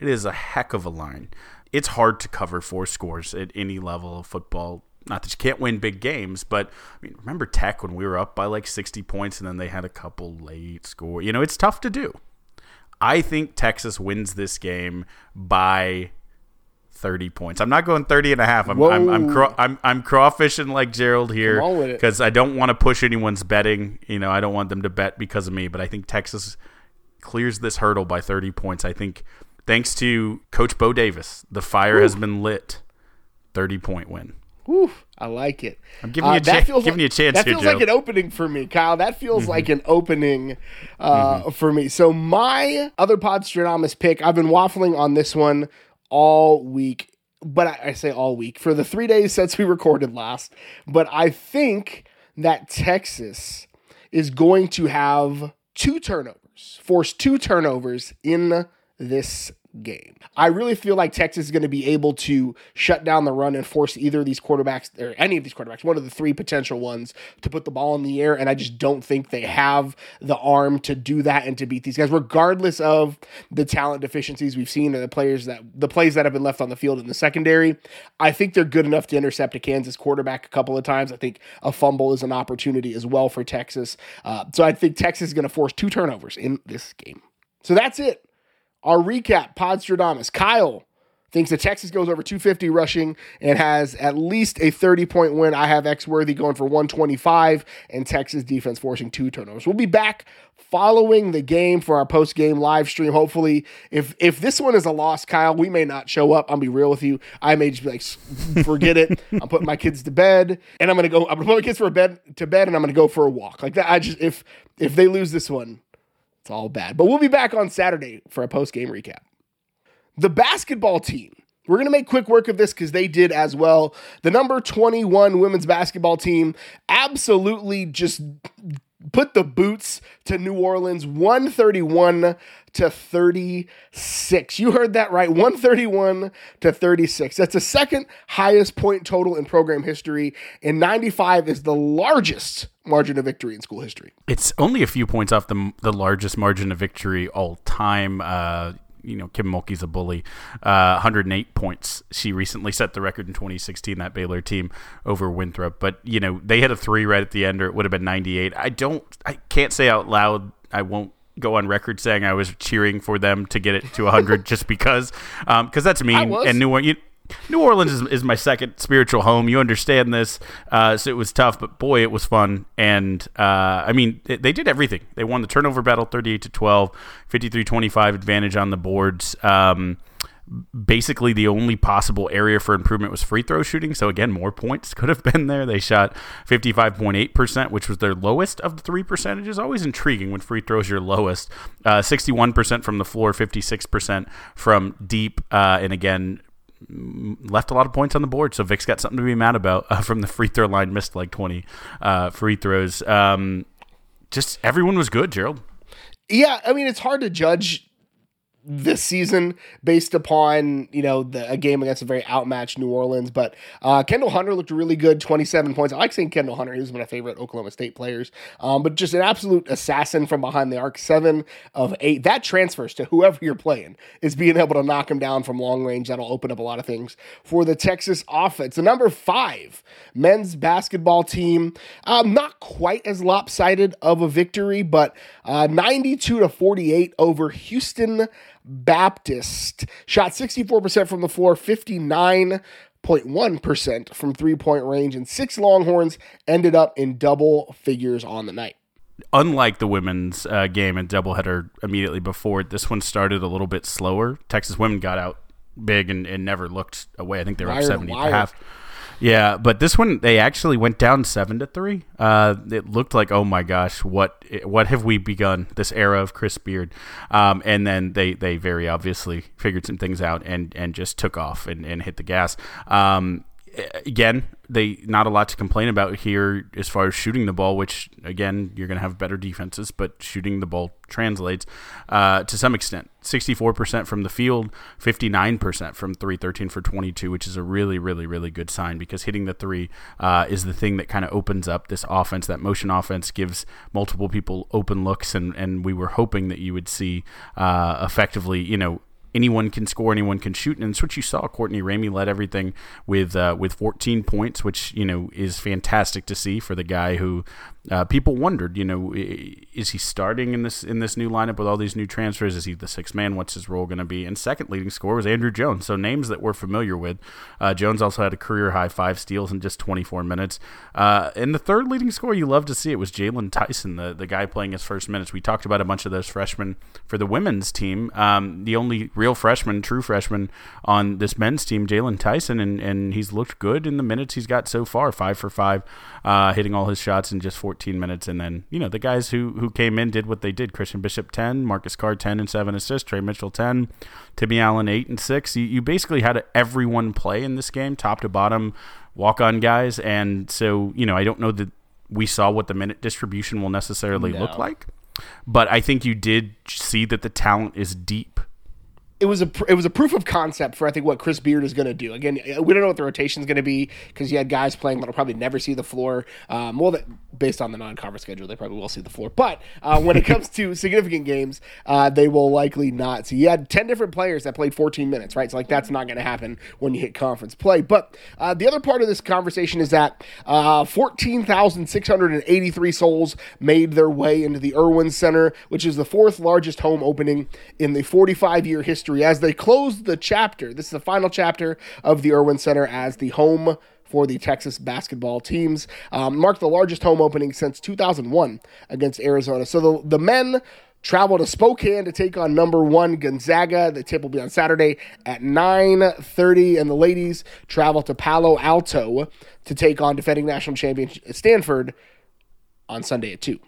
It is a heck of a line. It's hard to cover four scores at any level of football not that you can't win big games, but I mean, remember Tech when we were up by like 60 points and then they had a couple late score. You know, it's tough to do. I think Texas wins this game by 30 points. I'm not going 30 and a half. I'm I'm I'm, craw- I'm, I'm crawfishing like Gerald here because I don't want to push anyone's betting. You know, I don't want them to bet because of me, but I think Texas clears this hurdle by 30 points. I think thanks to Coach Bo Davis, the fire Ooh. has been lit. 30 point win. Whew, I like it. I'm giving you, uh, a, cha- giving like, you a chance. That feels here, like an opening for me, Kyle. That feels mm-hmm. like an opening uh, mm-hmm. for me. So my other Podstradamus pick, I've been waffling on this one all week, but I, I say all week for the three days since we recorded last. But I think that Texas is going to have two turnovers, force two turnovers in this game. I really feel like Texas is going to be able to shut down the run and force either of these quarterbacks or any of these quarterbacks, one of the three potential ones, to put the ball in the air. And I just don't think they have the arm to do that and to beat these guys, regardless of the talent deficiencies we've seen and the players that the plays that have been left on the field in the secondary. I think they're good enough to intercept a Kansas quarterback a couple of times. I think a fumble is an opportunity as well for Texas. Uh, so I think Texas is going to force two turnovers in this game. So that's it. Our recap, Podstradamus. Kyle thinks that Texas goes over 250 rushing and has at least a 30 point win. I have X Worthy going for 125 and Texas defense forcing two turnovers. We'll be back following the game for our post game live stream. Hopefully, if if this one is a loss, Kyle, we may not show up. I'll be real with you. I may just be like, forget it. I'm putting my kids to bed and I'm gonna go. I'm gonna put my kids for bed to bed and I'm gonna go for a walk like that. I just if if they lose this one, it's all bad. But we'll be back on Saturday for a post game recap. The basketball team. We're going to make quick work of this because they did as well. The number 21 women's basketball team absolutely just put the boots to New Orleans 131 to 36. You heard that right. 131 to 36. That's the second highest point total in program history and 95 is the largest margin of victory in school history. It's only a few points off the the largest margin of victory all time. Uh, you know, Kim Mulkey's a bully. Uh, 108 points. She recently set the record in 2016, that Baylor team over Winthrop. But, you know, they had a three right at the end, or it would have been 98. I don't, I can't say out loud, I won't go on record saying I was cheering for them to get it to 100 [laughs] just because, because um, that's mean. And New Orleans, New Orleans is, is my second spiritual home. You understand this, uh, so it was tough, but boy, it was fun. And uh, I mean, it, they did everything. They won the turnover battle, thirty-eight to 12, 53-25 advantage on the boards. Um, basically, the only possible area for improvement was free throw shooting. So again, more points [laughs] could have been there. They shot fifty-five point eight percent, which was their lowest of the three percentages. Always intriguing when free throws your lowest. Uh, sixty-one percent from the floor, fifty-six percent from deep, uh, and again left a lot of points on the board. So Vic's got something to be mad about uh, from the free throw line. Missed like twenty uh, free throws. Um, just everyone was good, Gerald. Yeah, I mean it's hard to judge this season based upon you know the, a game against a very outmatched New Orleans. But uh, Kyndall Hunter looked really good, 27 points. I like saying Kendall Hunter; he was one of my favorite Oklahoma State players. Um, but just an absolute assassin from behind the arc, seven of eight. That transfers to whoever you're playing is being able to knock him down from long range. That'll open up a lot of things for the Texas offense. The number five men's basketball team, um, not quite as lopsided of a victory, but uh, 92 to 48 over Houston. Baptist shot 64% from the floor, 59.1% from three point range, and six Longhorns ended up in double figures on the night. Unlike the women's uh, game and doubleheader immediately before, this one started a little bit slower. Texas women got out big and, and never looked away. I think they were up 70 at half. Yeah, but this one they actually went down seven to three. Uh, it looked like oh my gosh, what what have we begun this era of Chris Beard? Um, and then they they very obviously figured some things out and and just took off and, and hit the gas. Um, again, they not a lot to complain about here as far as shooting the ball, which again you're going to have better defenses, but shooting the ball translates uh, to some extent. 64% from the field, 59% from three, 13 for 22, which is a really, really, really good sign because hitting the three uh, is the thing that kind of opens up this offense. That motion offense gives multiple people open looks, and and we were hoping that you would see uh, effectively, you know, anyone can score, anyone can shoot, and it's what you saw. Courtney Ramey led everything with uh, with 14 points, which you know is fantastic to see for the guy who uh, people wondered, you know, is he starting in this in this new lineup with all these new transfers? Is he the sixth man? What's his role going to be? And second leading scorer was Andrew Jones. So names that we're familiar with. Uh, Jones also had a career high five steals in just 24 minutes. Uh, and the third leading scorer you love to see it was Jaylon Tyson, the the guy playing his first minutes. We talked about a bunch of those freshmen for the women's team. Um, the only real freshman, true freshman on this men's team, Jaylon Tyson, and and he's looked good in the minutes he's got so far, five for five, uh, hitting all his shots in just 14 14 minutes, and then you know the guys who who came in did what they did. Christian Bishop 10, Marcus Carr 10 and 7 assists, Tre Mitchell 10, Timmy Allen 8 and 6. You, you basically had everyone play in this game, top to bottom, walk on guys, and so you know I don't know that we saw what the minute distribution will necessarily no. look like, but I think you did see that the talent is deep it was a it was a proof of concept for I think what Chris Beard is going to do. Again, we don't know what the rotation is going to be because you had guys playing that'll probably never see the floor. Um, well, that, based on the non-conference schedule, they probably will see the floor. But uh, when it [laughs] comes to significant games, uh, they will likely not. So you had ten different players that played 14 minutes, right? So like that's not going to happen when you hit conference play. But uh, the other part of this conversation is that uh, 14,683 souls made their way into the Erwin Center, which is the fourth largest home opening in the 45 year history history as they close the chapter. This is the final chapter of the Erwin Center as the home for the Texas basketball teams. Um, marked the largest home opening since 2001 against Arizona. So the, the men travel to Spokane to take on number one Gonzaga. The tip will be on Saturday at 9.30. And the ladies travel to Palo Alto to take on defending national champion Stanford on Sunday at 2.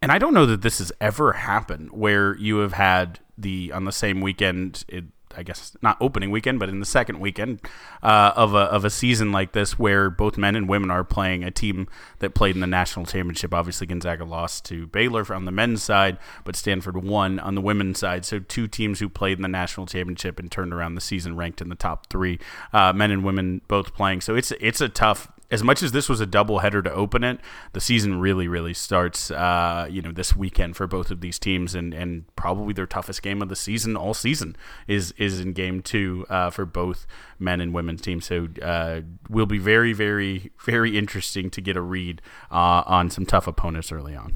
And I don't know that this has ever happened where you have had the on the same weekend. It, I guess not opening weekend, but in the second weekend uh, of a of a season like this, where both men and women are playing a team that played in the national championship. Obviously, Gonzaga lost to Baylor on the men's side, but Stanford won on the women's side. So two teams who played in the national championship and turned around the season ranked in the top three, uh, men and women both playing. So it's it's a tough as much as this was a doubleheader to open it, the season really, really starts, uh, you know, this weekend for both of these teams, and, and probably their toughest game of the season all season is is in game two uh, for both men and women's teams. So uh, will be very, very, very interesting to get a read uh, on some tough opponents early on.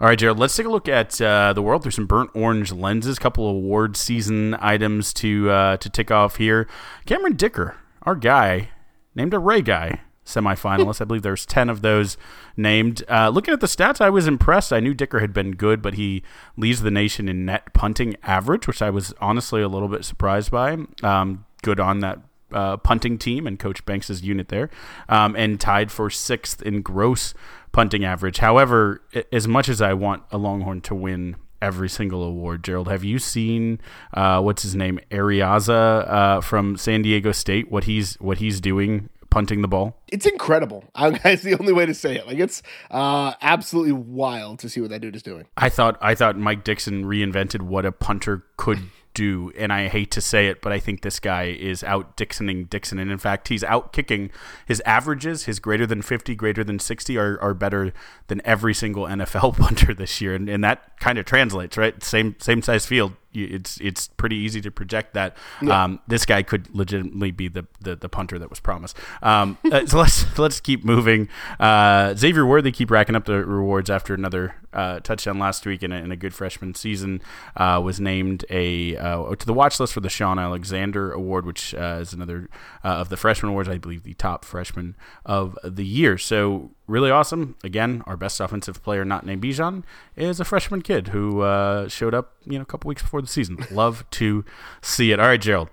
All right, Jared, let's take a look at uh, the world through some burnt orange lenses. Couple of award season items to uh, to tick off here. Cameron Dicker, our guy, named a Ray guy semifinalists. I believe there's 10 of those named. Uh, looking at the stats, I was impressed. I knew Dicker had been good, but he leads the nation in net punting average, which I was honestly a little bit surprised by. Um, good on that uh, punting team and Coach Banks's unit there, um, and tied for sixth in gross punting average. However, as much as I want a Longhorn to win every single award. Gerald, have you seen uh, what's his name, Araiza uh, from San Diego State? What he's what he's doing punting the ball? It's incredible. [laughs] That's the only way to say it. Like it's uh, absolutely wild to see what that dude is doing. I thought I thought Mike Dickson reinvented what a punter could do, and I hate to say it, but I think this guy is out Dicksoning Dickson, and in fact, he's out kicking his averages. His greater than fifty, greater than sixty are, are better than every single NFL [laughs] punter this year, and, and that kind of translates, right? Same same size field, it's it's pretty easy to project that yeah. um, this guy could legitimately be the, the, the punter that was promised. Um, [laughs] uh, so let's let's keep moving. Uh, Xavier Worthy keep racking up the rewards after another uh, touchdown last week in a, in a good freshman season. Uh, was named a uh, to the watch list for the Shaun Alexander Award, which uh, is another of the freshman awards. I believe the top freshman of the year. So really awesome. Again, our best offensive player, not named Bijan, is a freshman kid who uh, showed up, you know, a couple weeks before the season. Love to see it. All right, Gerald.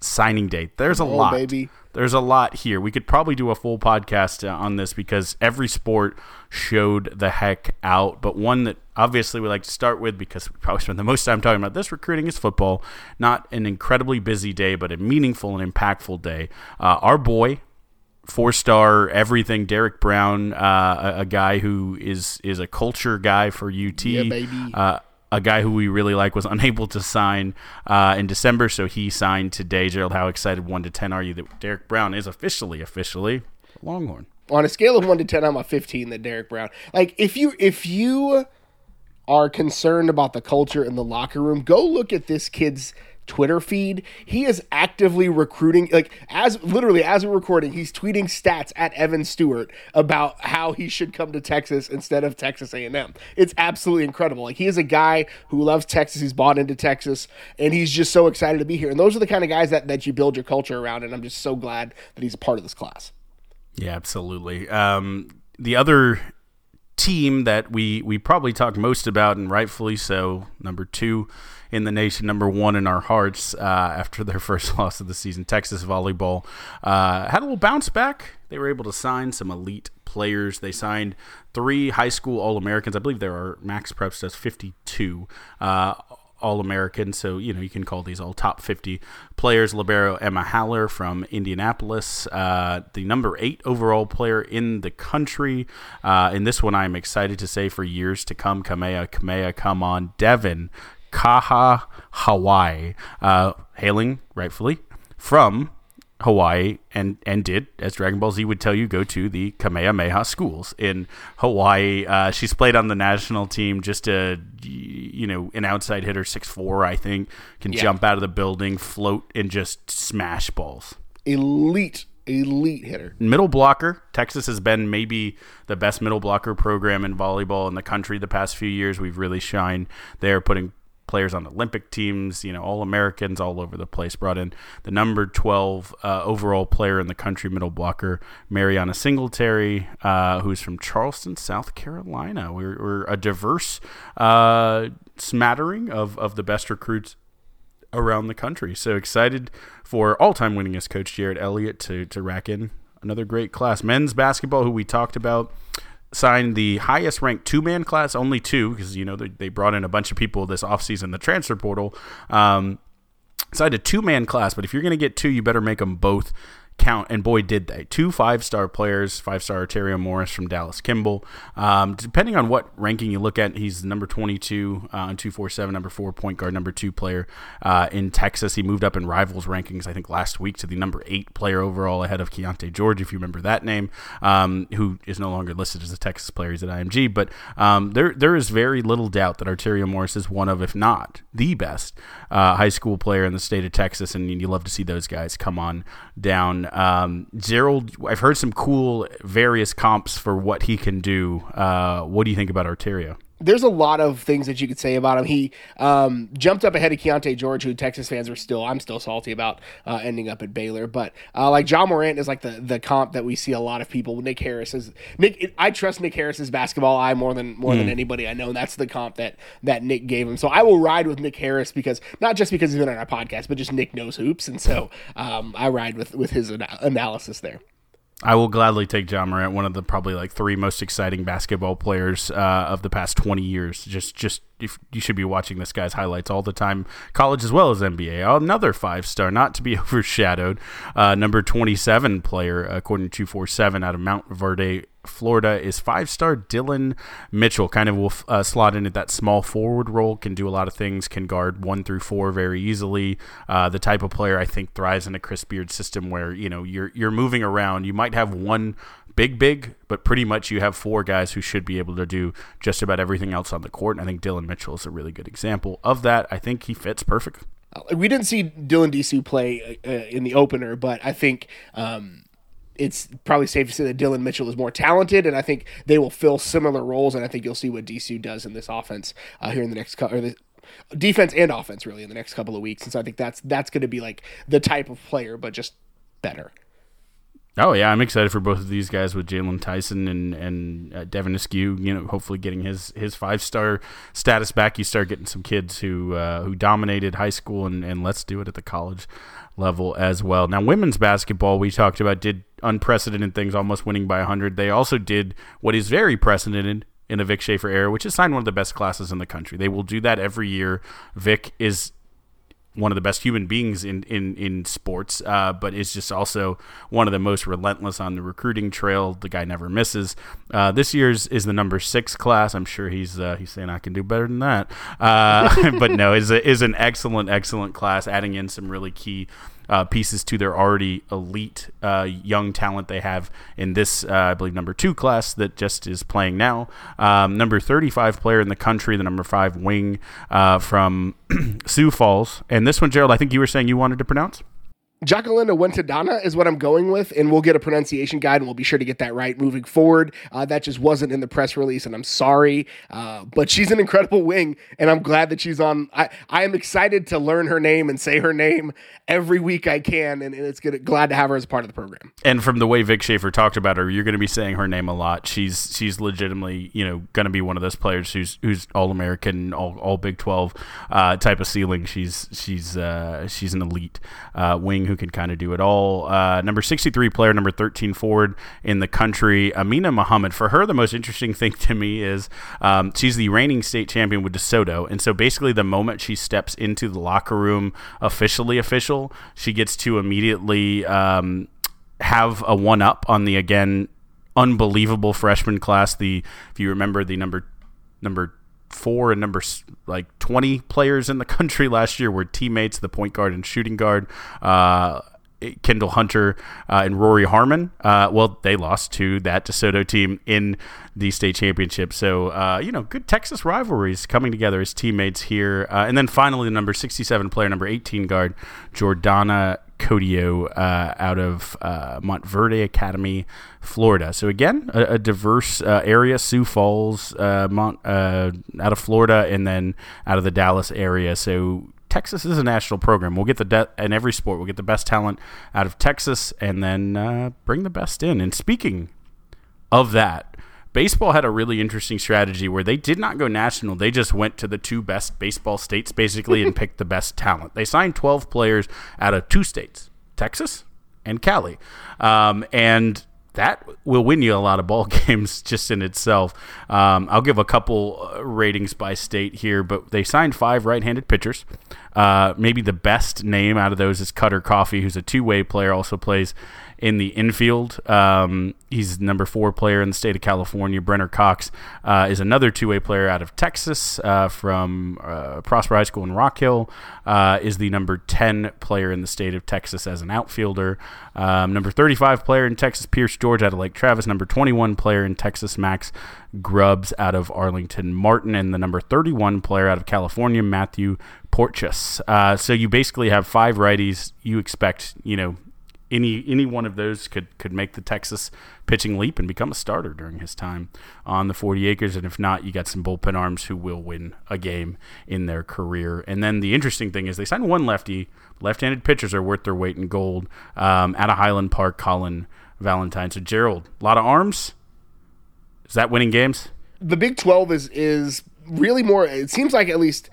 Signing date. There's a oh, lot. Baby. There's a lot here. We could probably do a full podcast uh, on this because every sport showed the heck out. But one that obviously we like to start with because we probably spend the most time talking about this recruiting is football. Not an incredibly busy day, but a meaningful and impactful day. Uh, our boy, four star everything. Derek Brown, uh, a, a, guy who is is a culture guy for UT. Yeah. Uh, a guy who we really like was [laughs] unable to sign uh, in December, so he signed today. Gerald, how excited one to ten are you that Derek Brown is officially officially Longhorn? On a scale of one to ten, I'm a fifteen. That Derek Brown, like if you if you are concerned about the culture in the locker room, go look at this kid's Twitter feed. He is actively recruiting, like as literally as we're recording, he's tweeting stats at Evan Stewart about how he should come to Texas instead of Texas A&M. It's absolutely incredible. Like he is a guy who loves Texas. He's bought into Texas, and he's just so excited to be here. And those are the kind of guys that that you build your culture around. And I'm just so glad that he's a part of this class. Yeah, absolutely. Um, the other team that we we probably talk most about, and rightfully so, number two in the nation, number one in our hearts uh, [laughs] after their first [laughs] loss of the season. Texas volleyball uh, had a little bounce back. They were able to sign some elite players. They signed three high school All Americans. I believe there are Max Preps does 52. Uh, all Americans, so you know you can call these all top 50 players. Libero Emma Halter from Indianapolis, uh, the number eight overall player in the country. Uh, in this one, I'm excited to say for years to come, Kamea Kamea, come on, Devin Kaha Hawaii, uh, hailing rightfully from Hawaii and and did as Dragon Ball Z would tell you go to the Kamehameha schools in Hawaii. Uh, she's played on the national team. Just a you know an outside hitter, six four I think can Yeah. jump out of the building, float, and just smash balls. Elite, elite hitter. Middle blocker. Texas has been maybe the best middle blocker program in volleyball in the country the past few years. We've really shined there, putting players on Olympic teams, you know, all Americans all over the place. Brought in the number 12 uh, overall player in the country, middle blocker, Mariana Singletary, uh, who's from Charleston, South Carolina. We're, we're a diverse uh, smattering of, of the best recruits around the country. So excited for all-time winningest coach Jerritt Elliott to to rack in another great class. Men's basketball, who we talked about, signed the highest ranked two-man class, only two, because you know they, they brought in a bunch of people this offseason, the transfer portal. Um, signed a two-man class, but if you're going to get two, you better make them both count. And boy, did they! Two five-star players, five-star Terrio Morris from Dallas Kimball. Um, depending on what ranking you look at, he's number 22 uh, on 247, number four point guard, number two player uh, in Texas. He moved up in rivals rankings, I think, last week to the number eight player overall, ahead of Keyonte George, if you remember that name, um, who is no longer listed as a Texas player. He's at IMG, but um, there there is very little doubt that Arterio Morris is one of, if not the best, uh, high school player in the state of Texas, and you love to see those guys come on down. Um, Gerald, I've heard some cool various comps for what he can do. Uh, what do you think about Arterio? There's a lot of things that you could say about him. He um, jumped up ahead of Keyonte George, who Texas fans are still, I'm still salty about uh, ending up at Baylor. But uh, like Ja Morant is like the the comp that we see a lot of people. Nick Harris is Nick. I trust Nick Harris's basketball eye more than more than anybody I know. And that's the comp that that Nick gave him. So I will ride with Nick Harris because not just because he's been on our podcast, but just Nick knows hoops, and so um, I ride with with his ana- analysis there. I will gladly take Ja Morant, one of the probably like three most exciting basketball players uh, of the past twenty years. Just, just if you should be watching this guy's highlights all the time, college as well as NBA. Another five star, not to be [laughs] overshadowed. Uh, number twenty seven player, according to two four seven, out of Mount Verde. Florida is five star Dillon Mitchell. Kind of will uh, slot in at that small forward role, can do a lot of things, can guard one through four very easily. Uh, the type of player I think thrives in a Chris Beard system where you know you're you're moving around. You might have one big big, but pretty much you have four guys who should be able to do just about everything else on the court. And I think Dillon Mitchell is a really good example of that. I think he fits perfect. we didn't see Dylan Disu play uh, in the opener, but I think um, it's probably safe to say that Dillon Mitchell is more talented, and I think they will fill similar roles. And I think you'll see what Disu does in this offense uh, here in the next couple. Or the, defense and offense really in the next couple of weeks and so i think that's that's going to be like the type of player but just better Oh yeah, I'm excited for both of these guys with Jaylon Tyson and and uh, Devin Askew. You know, hopefully getting his his five star status back. You start getting some kids who uh, who dominated high school and and let's do it at the college level as well. Now, women's basketball we talked about did unprecedented things, almost winning by 100. They also did what is very precedented in the Vic Schaefer era, which is sign one of the best classes in the country. They will do that every year. Vic is one of the best human beings in in in sports, uh, but is just also one of the most relentless on the recruiting trail. The guy never misses. Uh, this year's is the number six class. I'm sure he's uh, he's saying I can do better than that. Uh, [laughs] but no, is is an excellent excellent class, adding in some really key. Uh, pieces to their already elite uh, young talent they have in this, uh, I believe, number two class that just is playing now. Um, number 35 player in the country, the number five wing uh, from [clears throat] Sioux Falls. And this one, Gerald, I think you were saying you wanted to pronounce? Jacqueline Wentadana is what I'm going with, and we'll get a pronunciation guide, and we'll be sure to get that right moving forward. Uh, that just wasn't in the press release, and I'm sorry, uh, but she's an incredible wing, and I'm glad that she's on. I, I am excited to learn her name and say her name every week I can, and, and it's good, glad to have her as part of the program. And from the way Vic Schaefer talked about her, you're going to be saying her name a lot. She's she's legitimately you know going to be one of those players who's who's all American, all, all Big Twelve uh, type of ceiling. She's she's uh, she's an elite uh, wing who can kind of do it all. Uh, number 63 player, number 13 forward in the country, Amina Muhammad. For her, the most interesting [laughs] thing to me is um, she's the reigning state champion with DeSoto, and so basically the moment she steps into the locker room, officially official, she gets to immediately. Um, have a one up on the again unbelievable freshman class. The if you remember the number number four and number like 20 players in the [laughs] country last year were teammates, the point guard and shooting guard. Uh, Kyndall Hunter uh, and Rori Harmon. Uh, well, they lost to that DeSoto team in the state championship. So, uh, you know, good Texas rivalries coming together as teammates here. Uh, and then finally, the number 67 player, number 18 guard, Jordana Codio uh, out of uh, Montverde Academy, Florida. So again, a, a diverse uh, area: Sioux Falls, uh, Mont, out of Florida, and then out of the Dallas area. So Texas is a national program. We'll get the de- in every sport. We'll get the best talent out of Texas, and then uh, bring the best in. And speaking of that, baseball had a really interesting strategy where they did not go national. They just went to the two best baseball states basically and [laughs] picked the best talent. They signed 12 players out of two states, Texas and Cali, um, and that will win you a lot of ball [laughs] games just in itself. Um, I'll give a couple uh, ratings by state here, but they signed five right-handed pitchers. Uh, maybe the best name out of those is Cutter Coffee, who's a two-way player, also plays in the infield. Um, he's number four player in the state of California. Brenner Cox uh, is another two way player out of Texas uh, from uh, Prosper High School in Rock Hill. Uh, is the number 10 player in the state of Texas as an outfielder. Um, number 35 player in Texas, Pierce George out of Lake Travis. Number 21 player in Texas, Max Grubbs out of Arlington Martin. And the number 31 player out of California, Matthew Porteous. Uh, so you basically have five righties. You expect, you know, any any one of those could could make the Texas pitching leap and become a starter during his time on the 40 acres. And if not, you got some bullpen arms who will win a game in their career. And then the interesting thing is they signed one lefty. Left-handed pitchers are worth their weight in gold. Um, at a Highland Park, Colin Valentine. So Gerald, a lot of arms. Is that winning games? The Big 12 is is really more. It seems like at least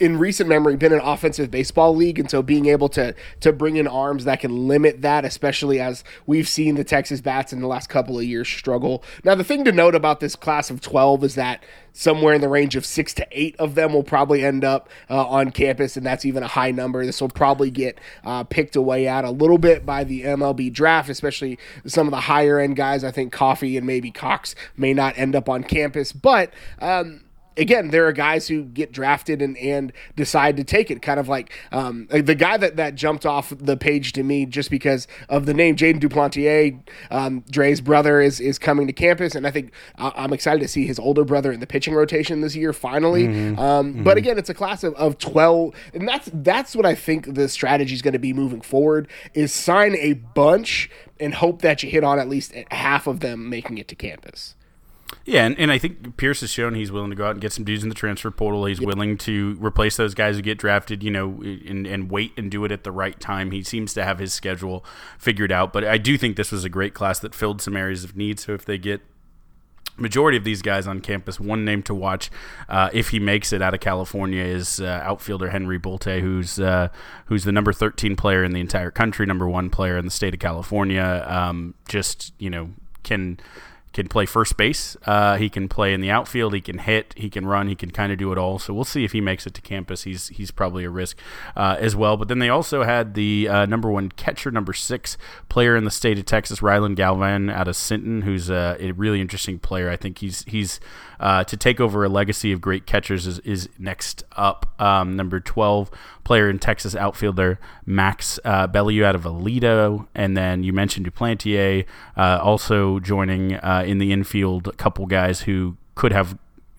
in recent memory been an offensive baseball league and so being able to to bring in arms that can limit that especially as we've seen the Texas bats in the last couple of years struggle. Now the thing to note about this class of 12 is that somewhere in the range of 6 to 8 of them will probably end up uh, on campus and that's even a high number. This will probably get uh, picked away at a little bit by the MLB draft, especially some of the higher end guys. I think Coffee and maybe Cox may not end up on campus, but um, again, there are guys who get drafted and, and decide to take it. Kind of like um, the guy that, that jumped off the page to me just because of the name Jaden Duplantier, um, Dre's brother, is, is coming to campus. And I think I'm excited to see his older brother in the pitching rotation this year, finally. Mm-hmm. Um, mm-hmm. But again, it's a class of, of 12. And that's, that's what I think the strategy is going to be moving forward is sign a bunch and hope that you hit on at least half of them making it to campus. Yeah, and, and I think Pierce has shown he's willing to go out and get some dudes in the transfer portal. He's yep. willing to replace those guys who get drafted, you know, and, and wait and do it at the right time. He seems to have his schedule figured out. But I do think this was a great class that filled some areas of need. So if they get majority of these guys on campus. One name to watch uh, if he makes it out of California is uh, outfielder Henry Bolte, who's uh, who's the number 13 player in the entire country, number one player in the state of California. Um, just you know can can play first base. Uh, he can play in the outfield. He can hit. He can run. He can kind of do it all. So we'll see if he makes it to campus. He's he's probably a risk uh, as well. But then they also had the uh, number one catcher, number six player in the state of Texas, Rylan Galvan out of Sinton, who's a, a really interesting player. I think he's he's uh, to take over a legacy of great catchers is, is next up. Um, number 12 player in Texas outfielder Max uh, Belyeu out of Aledo. And then you mentioned Duplantier uh, also joining uh, in the infield, a couple guys who could have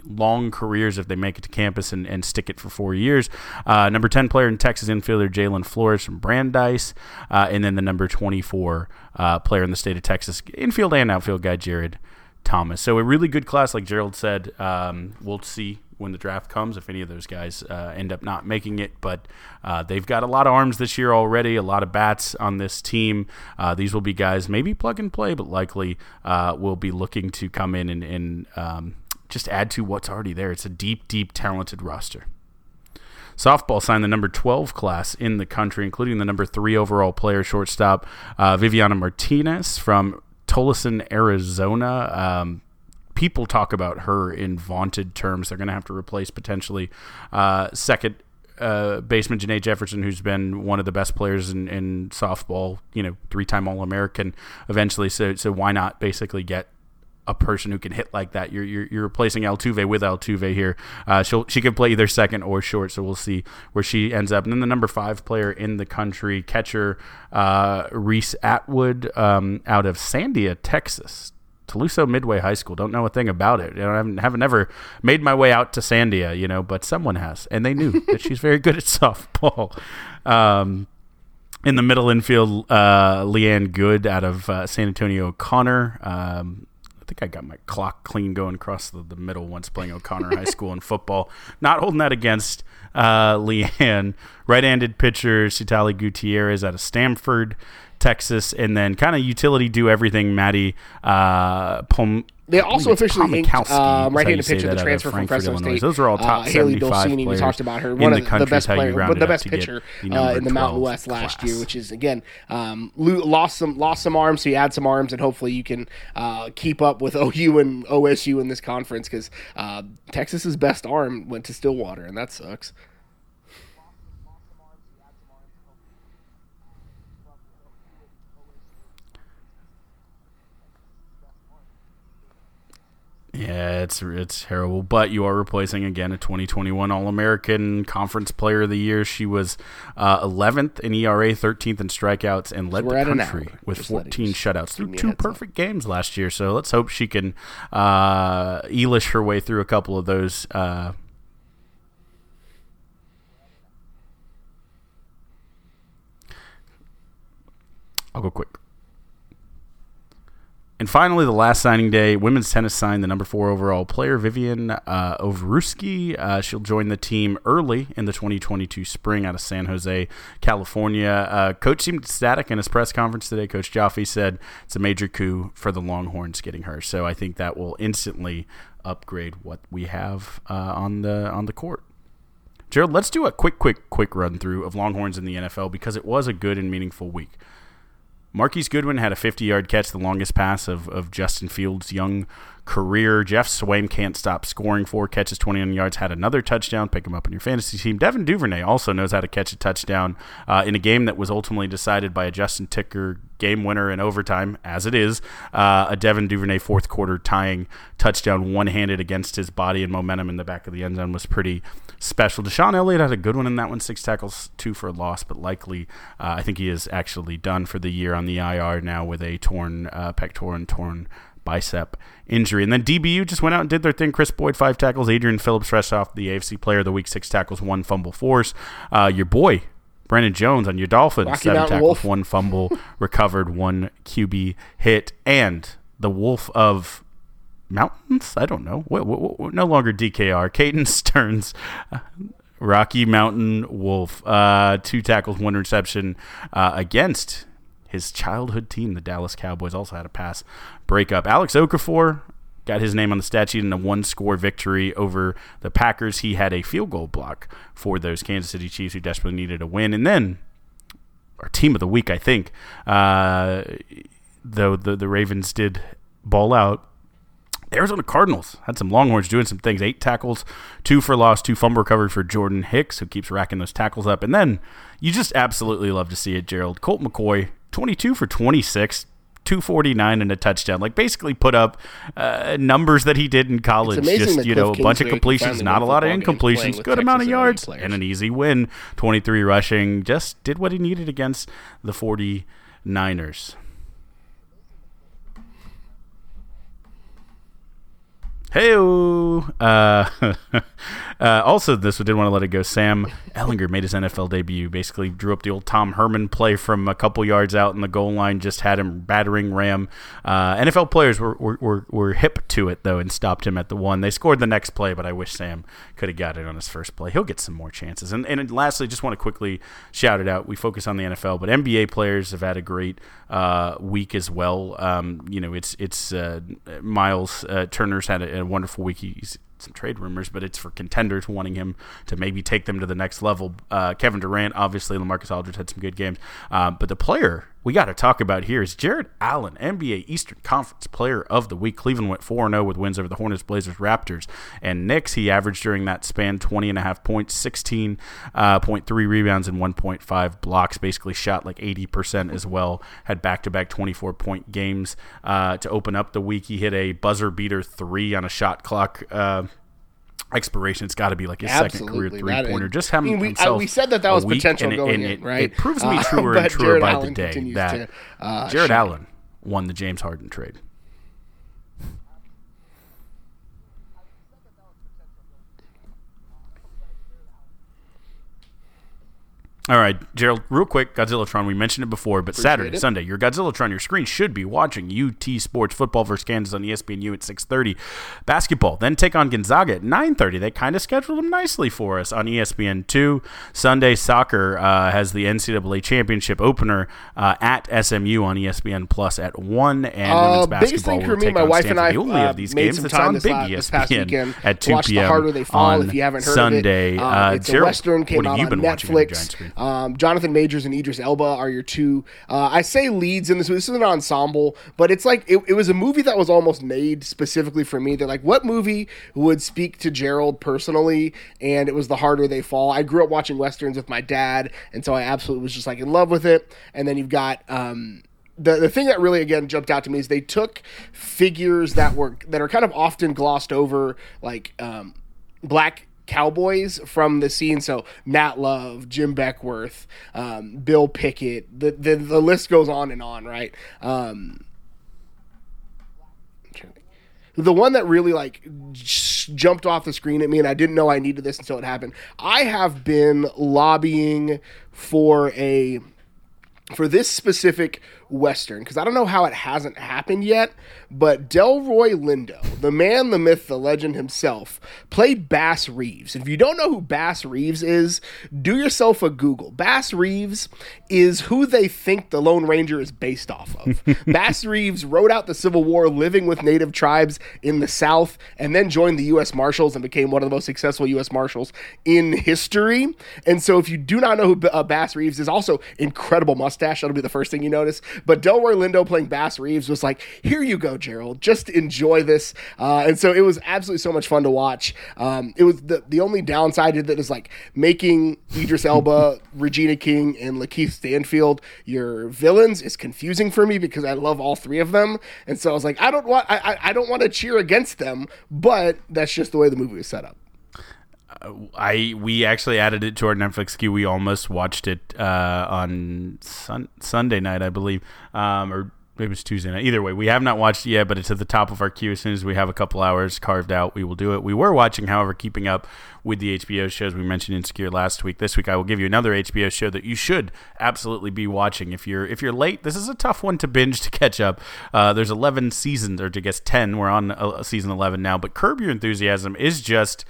long careers if they make it to campus and, and stick it for four years. Uh, number 10 player in Texas infielder Jalen Flores from Brandeis. Uh, and then the number 24 uh, player in the state of Texas, infield and outfield guy Jared Thomas. So a really good class, like Gerald said. Um, we'll see when the draft comes if any of those guys uh, end up not making it. But uh, they've got a lot of arms this year already, a lot of bats on this team. Uh, these will be guys maybe plug and play, but likely uh, will be looking to come in and, and um, just add to what's already there. It's a deep, deep, talented roster. Softball signed the number 12 class in the country, including the number three overall player, shortstop uh, Viviana Martinez from Tolleson, Arizona. Um, people talk about her in vaunted terms. They're going to have to replace potentially uh, second uh, baseman Janae Jefferson, who's been one of the best players in, in softball. You know, three-time All-American. Eventually, so so why not basically get a person who can hit like that. You're you're, you're replacing Altuve with Altuve here. Uh, she'll she can play either second or short, so we'll see where she ends up. And then the number five player in the country, catcher uh, Reese Atwood um, out of Sandia, Texas. Tuloso Midway High School. Don't know a thing about it. You know, I haven't, haven't ever made my way out to Sandia, you know, but someone has, and they knew that she's very good at [laughs] softball. Um, in the middle infield, uh, Leighann Goode out of uh, San Antonio O'Connor. Um, I think I got my clock clean going across the, the middle once playing O'Connor High School in football. Not holding that against uh, Leighann. [laughs] Right-handed pitcher Citlaly Gutierrez out of Stamford. Texas, and then kind of utility do everything. Maddie uh, Pom- they also officially inked uh, right-handed pitcher, the transfer from Fresno. State. Those are all top uh, Hailey Dolcini. We talked about her, one of the, the best player, but the best pitcher uh, in the Mountain West class. last year, which is again um, lost some lost some arms, so you add some arms, and hopefully you can uh, keep up with [laughs] OU and OSU in this conference because uh, Texas's best arm went to Stillwater, and that sucks. Yeah, it's it's terrible. But you are replacing again a 2021 All American Conference Player of the Year. She was uh, 11th in ERA, 13th in strikeouts, and led the country with Just 14 shutouts through two perfect up. games last year. So let's hope she can uh, elish her way through a couple of those. Uh, I'll go quick. And finally, the last signing day, women's tennis signed the number four overall player, Vivian uh, Ovrootsky. Uh, she'll join the team early in the 2022 spring out of San Jose, California. Uh, Coach seemed ecstatic in his press conference today. Coach Joffe said it's a major coup for the Longhorns getting her. So I think that will instantly upgrade what we have uh, on the on the court. Gerald, let's do a quick, quick, quick run through of Longhorns in the NFL because it was a good and meaningful week. Marquise Goodwin had a 50 yard catch, the longest pass of, of Justin Fields' young career. Geoff Swaim can't stop scoring. Four catches, 21 yards, had another touchdown. Pick him up in your fantasy team. Devin Duvernay also knows how to catch a touchdown uh, in a game that was ultimately decided by a Justin Tucker game winner in overtime, as it is. Uh, a Devin Duvernay fourth quarter tying touchdown one handed against his body and momentum in the back of the end zone was pretty special. DeShon Elliott had a good one in that one, six tackles, two for a loss, but likely uh, I think he is actually done for the year on the IR now with a torn uh, pectoral and torn bicep injury. And then DBU just went out and did their thing. Kris Boyd, five tackles. Adrian Phillips, fresh off the AFC Player of the Week, six tackles, one fumble force. Uh, your boy, Brandon Jones on your Dolphins, Rocky seven Mountain tackles, Wolf. one fumble, [laughs] recovered, one QB hit. And the Wolf of Mountains? I don't know. no longer DKR. Caden [laughs] Stearns. Rocky Mountain Wolf. Uh, two tackles, one reception uh, against his childhood team, the Dallas Cowboys, also had a pass breakup. Alex Okafor got his name on the stat sheet in a one score victory over the Packers. He had a field goal block for those Kansas City Chiefs who desperately needed a win. And then our team of the week, I think, uh, though the, the Ravens did ball out, the Arizona Cardinals had some Longhorns doing some things. Eight tackles, two for loss, two fumble recovered for Jordan Hicks, who keeps racking those tackles up. And then you just absolutely love to see it, Gerald. Colt McCoy, 22 for 26, 249 and a touchdown. Like basically put up uh, numbers that he did in college. Just you know, a bunch of completions, not a lot of incompletions, good amount of yards, and an easy win. 23 rushing. Just did what he needed against the 49ers. Hey, uh, [laughs] uh, also, this we didn't want to let it go. Sam Ehlinger made his NFL debut. Basically, drew up the old Tom Herman play from a couple yards out in the goal line. Just had him battering ram. Uh, NFL players were, were, were, were, hip to it though and stopped him at the one. They scored the next play, but I wish Sam could have got it on his first play. He'll get some more chances. And and lastly, just want to quickly shout it out. We focus on the NFL, but NBA players have had a great uh, week as well. Um, you know, it's it's uh, Myles uh, Turner's had a, a wonderful week. He's some trade rumors, but it's for contenders wanting him to maybe take them to the next level. Uh, Kevin Durant, obviously, Lamarcus Aldridge had some good games, uh, but the player we got to talk about here is Jarrett Allen, NBA Eastern Conference Player of the Week. Cleveland went 4 0 with wins over the Hornets, Blazers, Raptors, and Knicks. He averaged during that span 20 and a half points, 16.3 uh, rebounds, and 1.5 blocks. Basically, shot like 80% as well. Had back to back 24 point games uh, to open up the week. He hit a buzzer beater three on a shot clock. Uh, expiration. It's got to be like his second career three pointer. Just having I mean, we, uh, we said that that was potential and going it, in, right? It, proves me truer uh, [laughs] and truer by Allen the day that to, uh, Jarrett Allen won the James Harden trade. All right, Gerald, real quick, Godzillatron. We mentioned it before, but Appreciate Saturday, it. Sunday, your Godzillatron, your screen should be watching UT Sports football versus Kansas on ESPNU at 6:30. Basketball, then take on Gonzaga at 9:30. They kind of scheduled them nicely for us on ESPN2. Sunday, soccer uh, has the NCAA championship opener uh, at SMU on ESPN Plus at one, and uh, women's basketball will take my on wife Stanford. and I the only uh, of these games that's on Big this, ESPN at 2 p.m. The Harder They Fall, on if you haven't heard Sunday. of it. Uh, uh, it's Gerald, a Western came what have you been watching on your giant screen? Um, Jonathan Majors and Idris Elba are your two. Uh, I say leads in this. movie. This is an ensemble, but it's like it, it was a movie that was almost made specifically for me. They're like, what movie would speak to Gerald personally? And it was The Harder They Fall. I grew up watching westerns with my dad, and so I absolutely was just like in love with it. And then you've got. Um, the, the thing that really again jumped out to me is they took figures that were that are kind of often glossed over like um, black cowboys from the scene. So Nat Love, Jim Beckwourth, um, Bill Pickett. The, the the list goes on and on, right? Um, the one that really like j- jumped off the screen at me, and I didn't know I needed this until it happened. I have been lobbying for a for this specific Western, because I don't know how it hasn't happened yet, but Delroy Lindo, the man, the myth, the legend himself, played Bass Reeves. If you don't know who Bass Reeves is, do yourself a Google. Bass Reeves is who they think the Lone Ranger is based off of. [laughs] Bass Reeves rode out the Civil War living with native tribes in the South and then joined the U.S. Marshals and became one of the most successful U.S. Marshals in history. And so if you do not know who uh, Bass Reeves is, also incredible mustache. That'll be the first thing you notice. But Delroy Lindo playing Bass Reeves was like, here you go, Gerald. Just enjoy this. Uh, and so it was absolutely so much fun to watch. Um, it was the, the only downside to that is like making Idris [laughs] Elba, Regina King, and Lakeith Stanfield your villains is confusing for me because I love all three of them. And so I was like, I don't want I, I don't want to cheer against them, but that's just the way the movie was set up. I we actually added it to our Netflix queue. We almost watched it uh, on sun, Sunday night, I believe, um, or maybe it's Tuesday night. Either way, we have not watched it yet, but it's at the top of our queue. As soon as we have a couple hours carved out, we will do it. We were watching, however, keeping up with the HBO shows. We mentioned Insecure last week. This week, I will give you another HBO show that you should absolutely be watching. If you're if you're late, this is a tough one to binge to catch up. Uh, there's 11 seasons, or to guess 10. We're on uh, season 11 now, but Curb Your Enthusiasm is just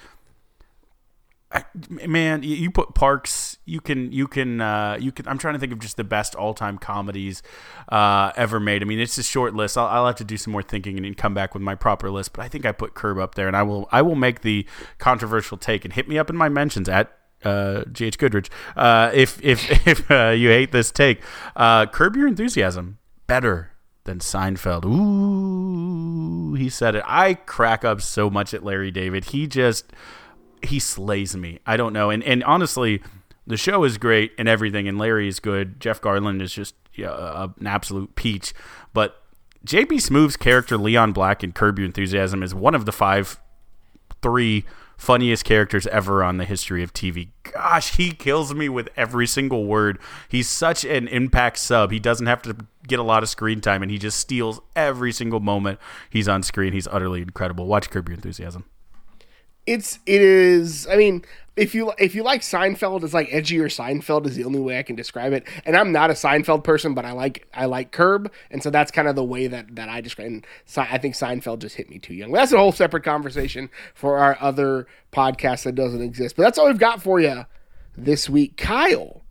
man, you put Parks. You can, you can, uh, you can. I'm trying to think of just the best all-time comedies uh, ever made. I mean, it's a short list. I'll, I'll, have to do some more thinking and come back with my proper list. But I think I put Curb up there, and I will, I will make the controversial take and hit me up in my mentions at uh, GH Goodrich. Uh, if if [laughs] if uh, you hate this take, uh, curb your enthusiasm. Better than Seinfeld. Ooh, he said it. I crack up so much at Larry David. He just he slays me. I don't know. And and honestly, the show is great and everything, and Larry is good. Jeff Garlin is just yeah, an absolute peach. But JB Smoove's character Leon Black in Curb Your Enthusiasm is one of the five, three funniest characters ever on the history of TV. Gosh, he kills me with every single word. He's such an impact sub. He doesn't have to get a lot of screen time, and he just steals every single moment he's on screen. He's utterly incredible. Watch Curb Your Enthusiasm it's it is i mean if you if you like seinfeld it's like edgier seinfeld is the only way i can describe it. And i'm not a seinfeld person but i like i like curb. And so that's kind of the way that that i describe and i think seinfeld just hit me too young. But that's a whole separate conversation for our other podcast that doesn't exist. But that's all we've got for you this week. Kyle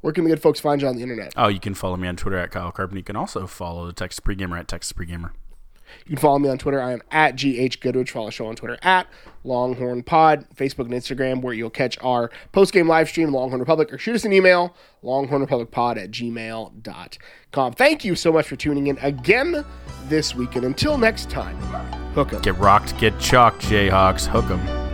where can the good folks find you on the internet? Oh you can follow me on twitter at kyle carpenter you can also follow the texas pregamer at texas pregamer You can follow me on Twitter. I am at GH Goodrich. Follow the show on Twitter at Longhorn Pod, Facebook and Instagram, where you'll catch our post game live stream, Longhorn Republic, or shoot us an email, longhornrepublicpod at gmail.com. Thank you so much for tuning in again this week. And until next time, hook 'em. Get rocked, get chalked, Jayhawks. Hook 'em.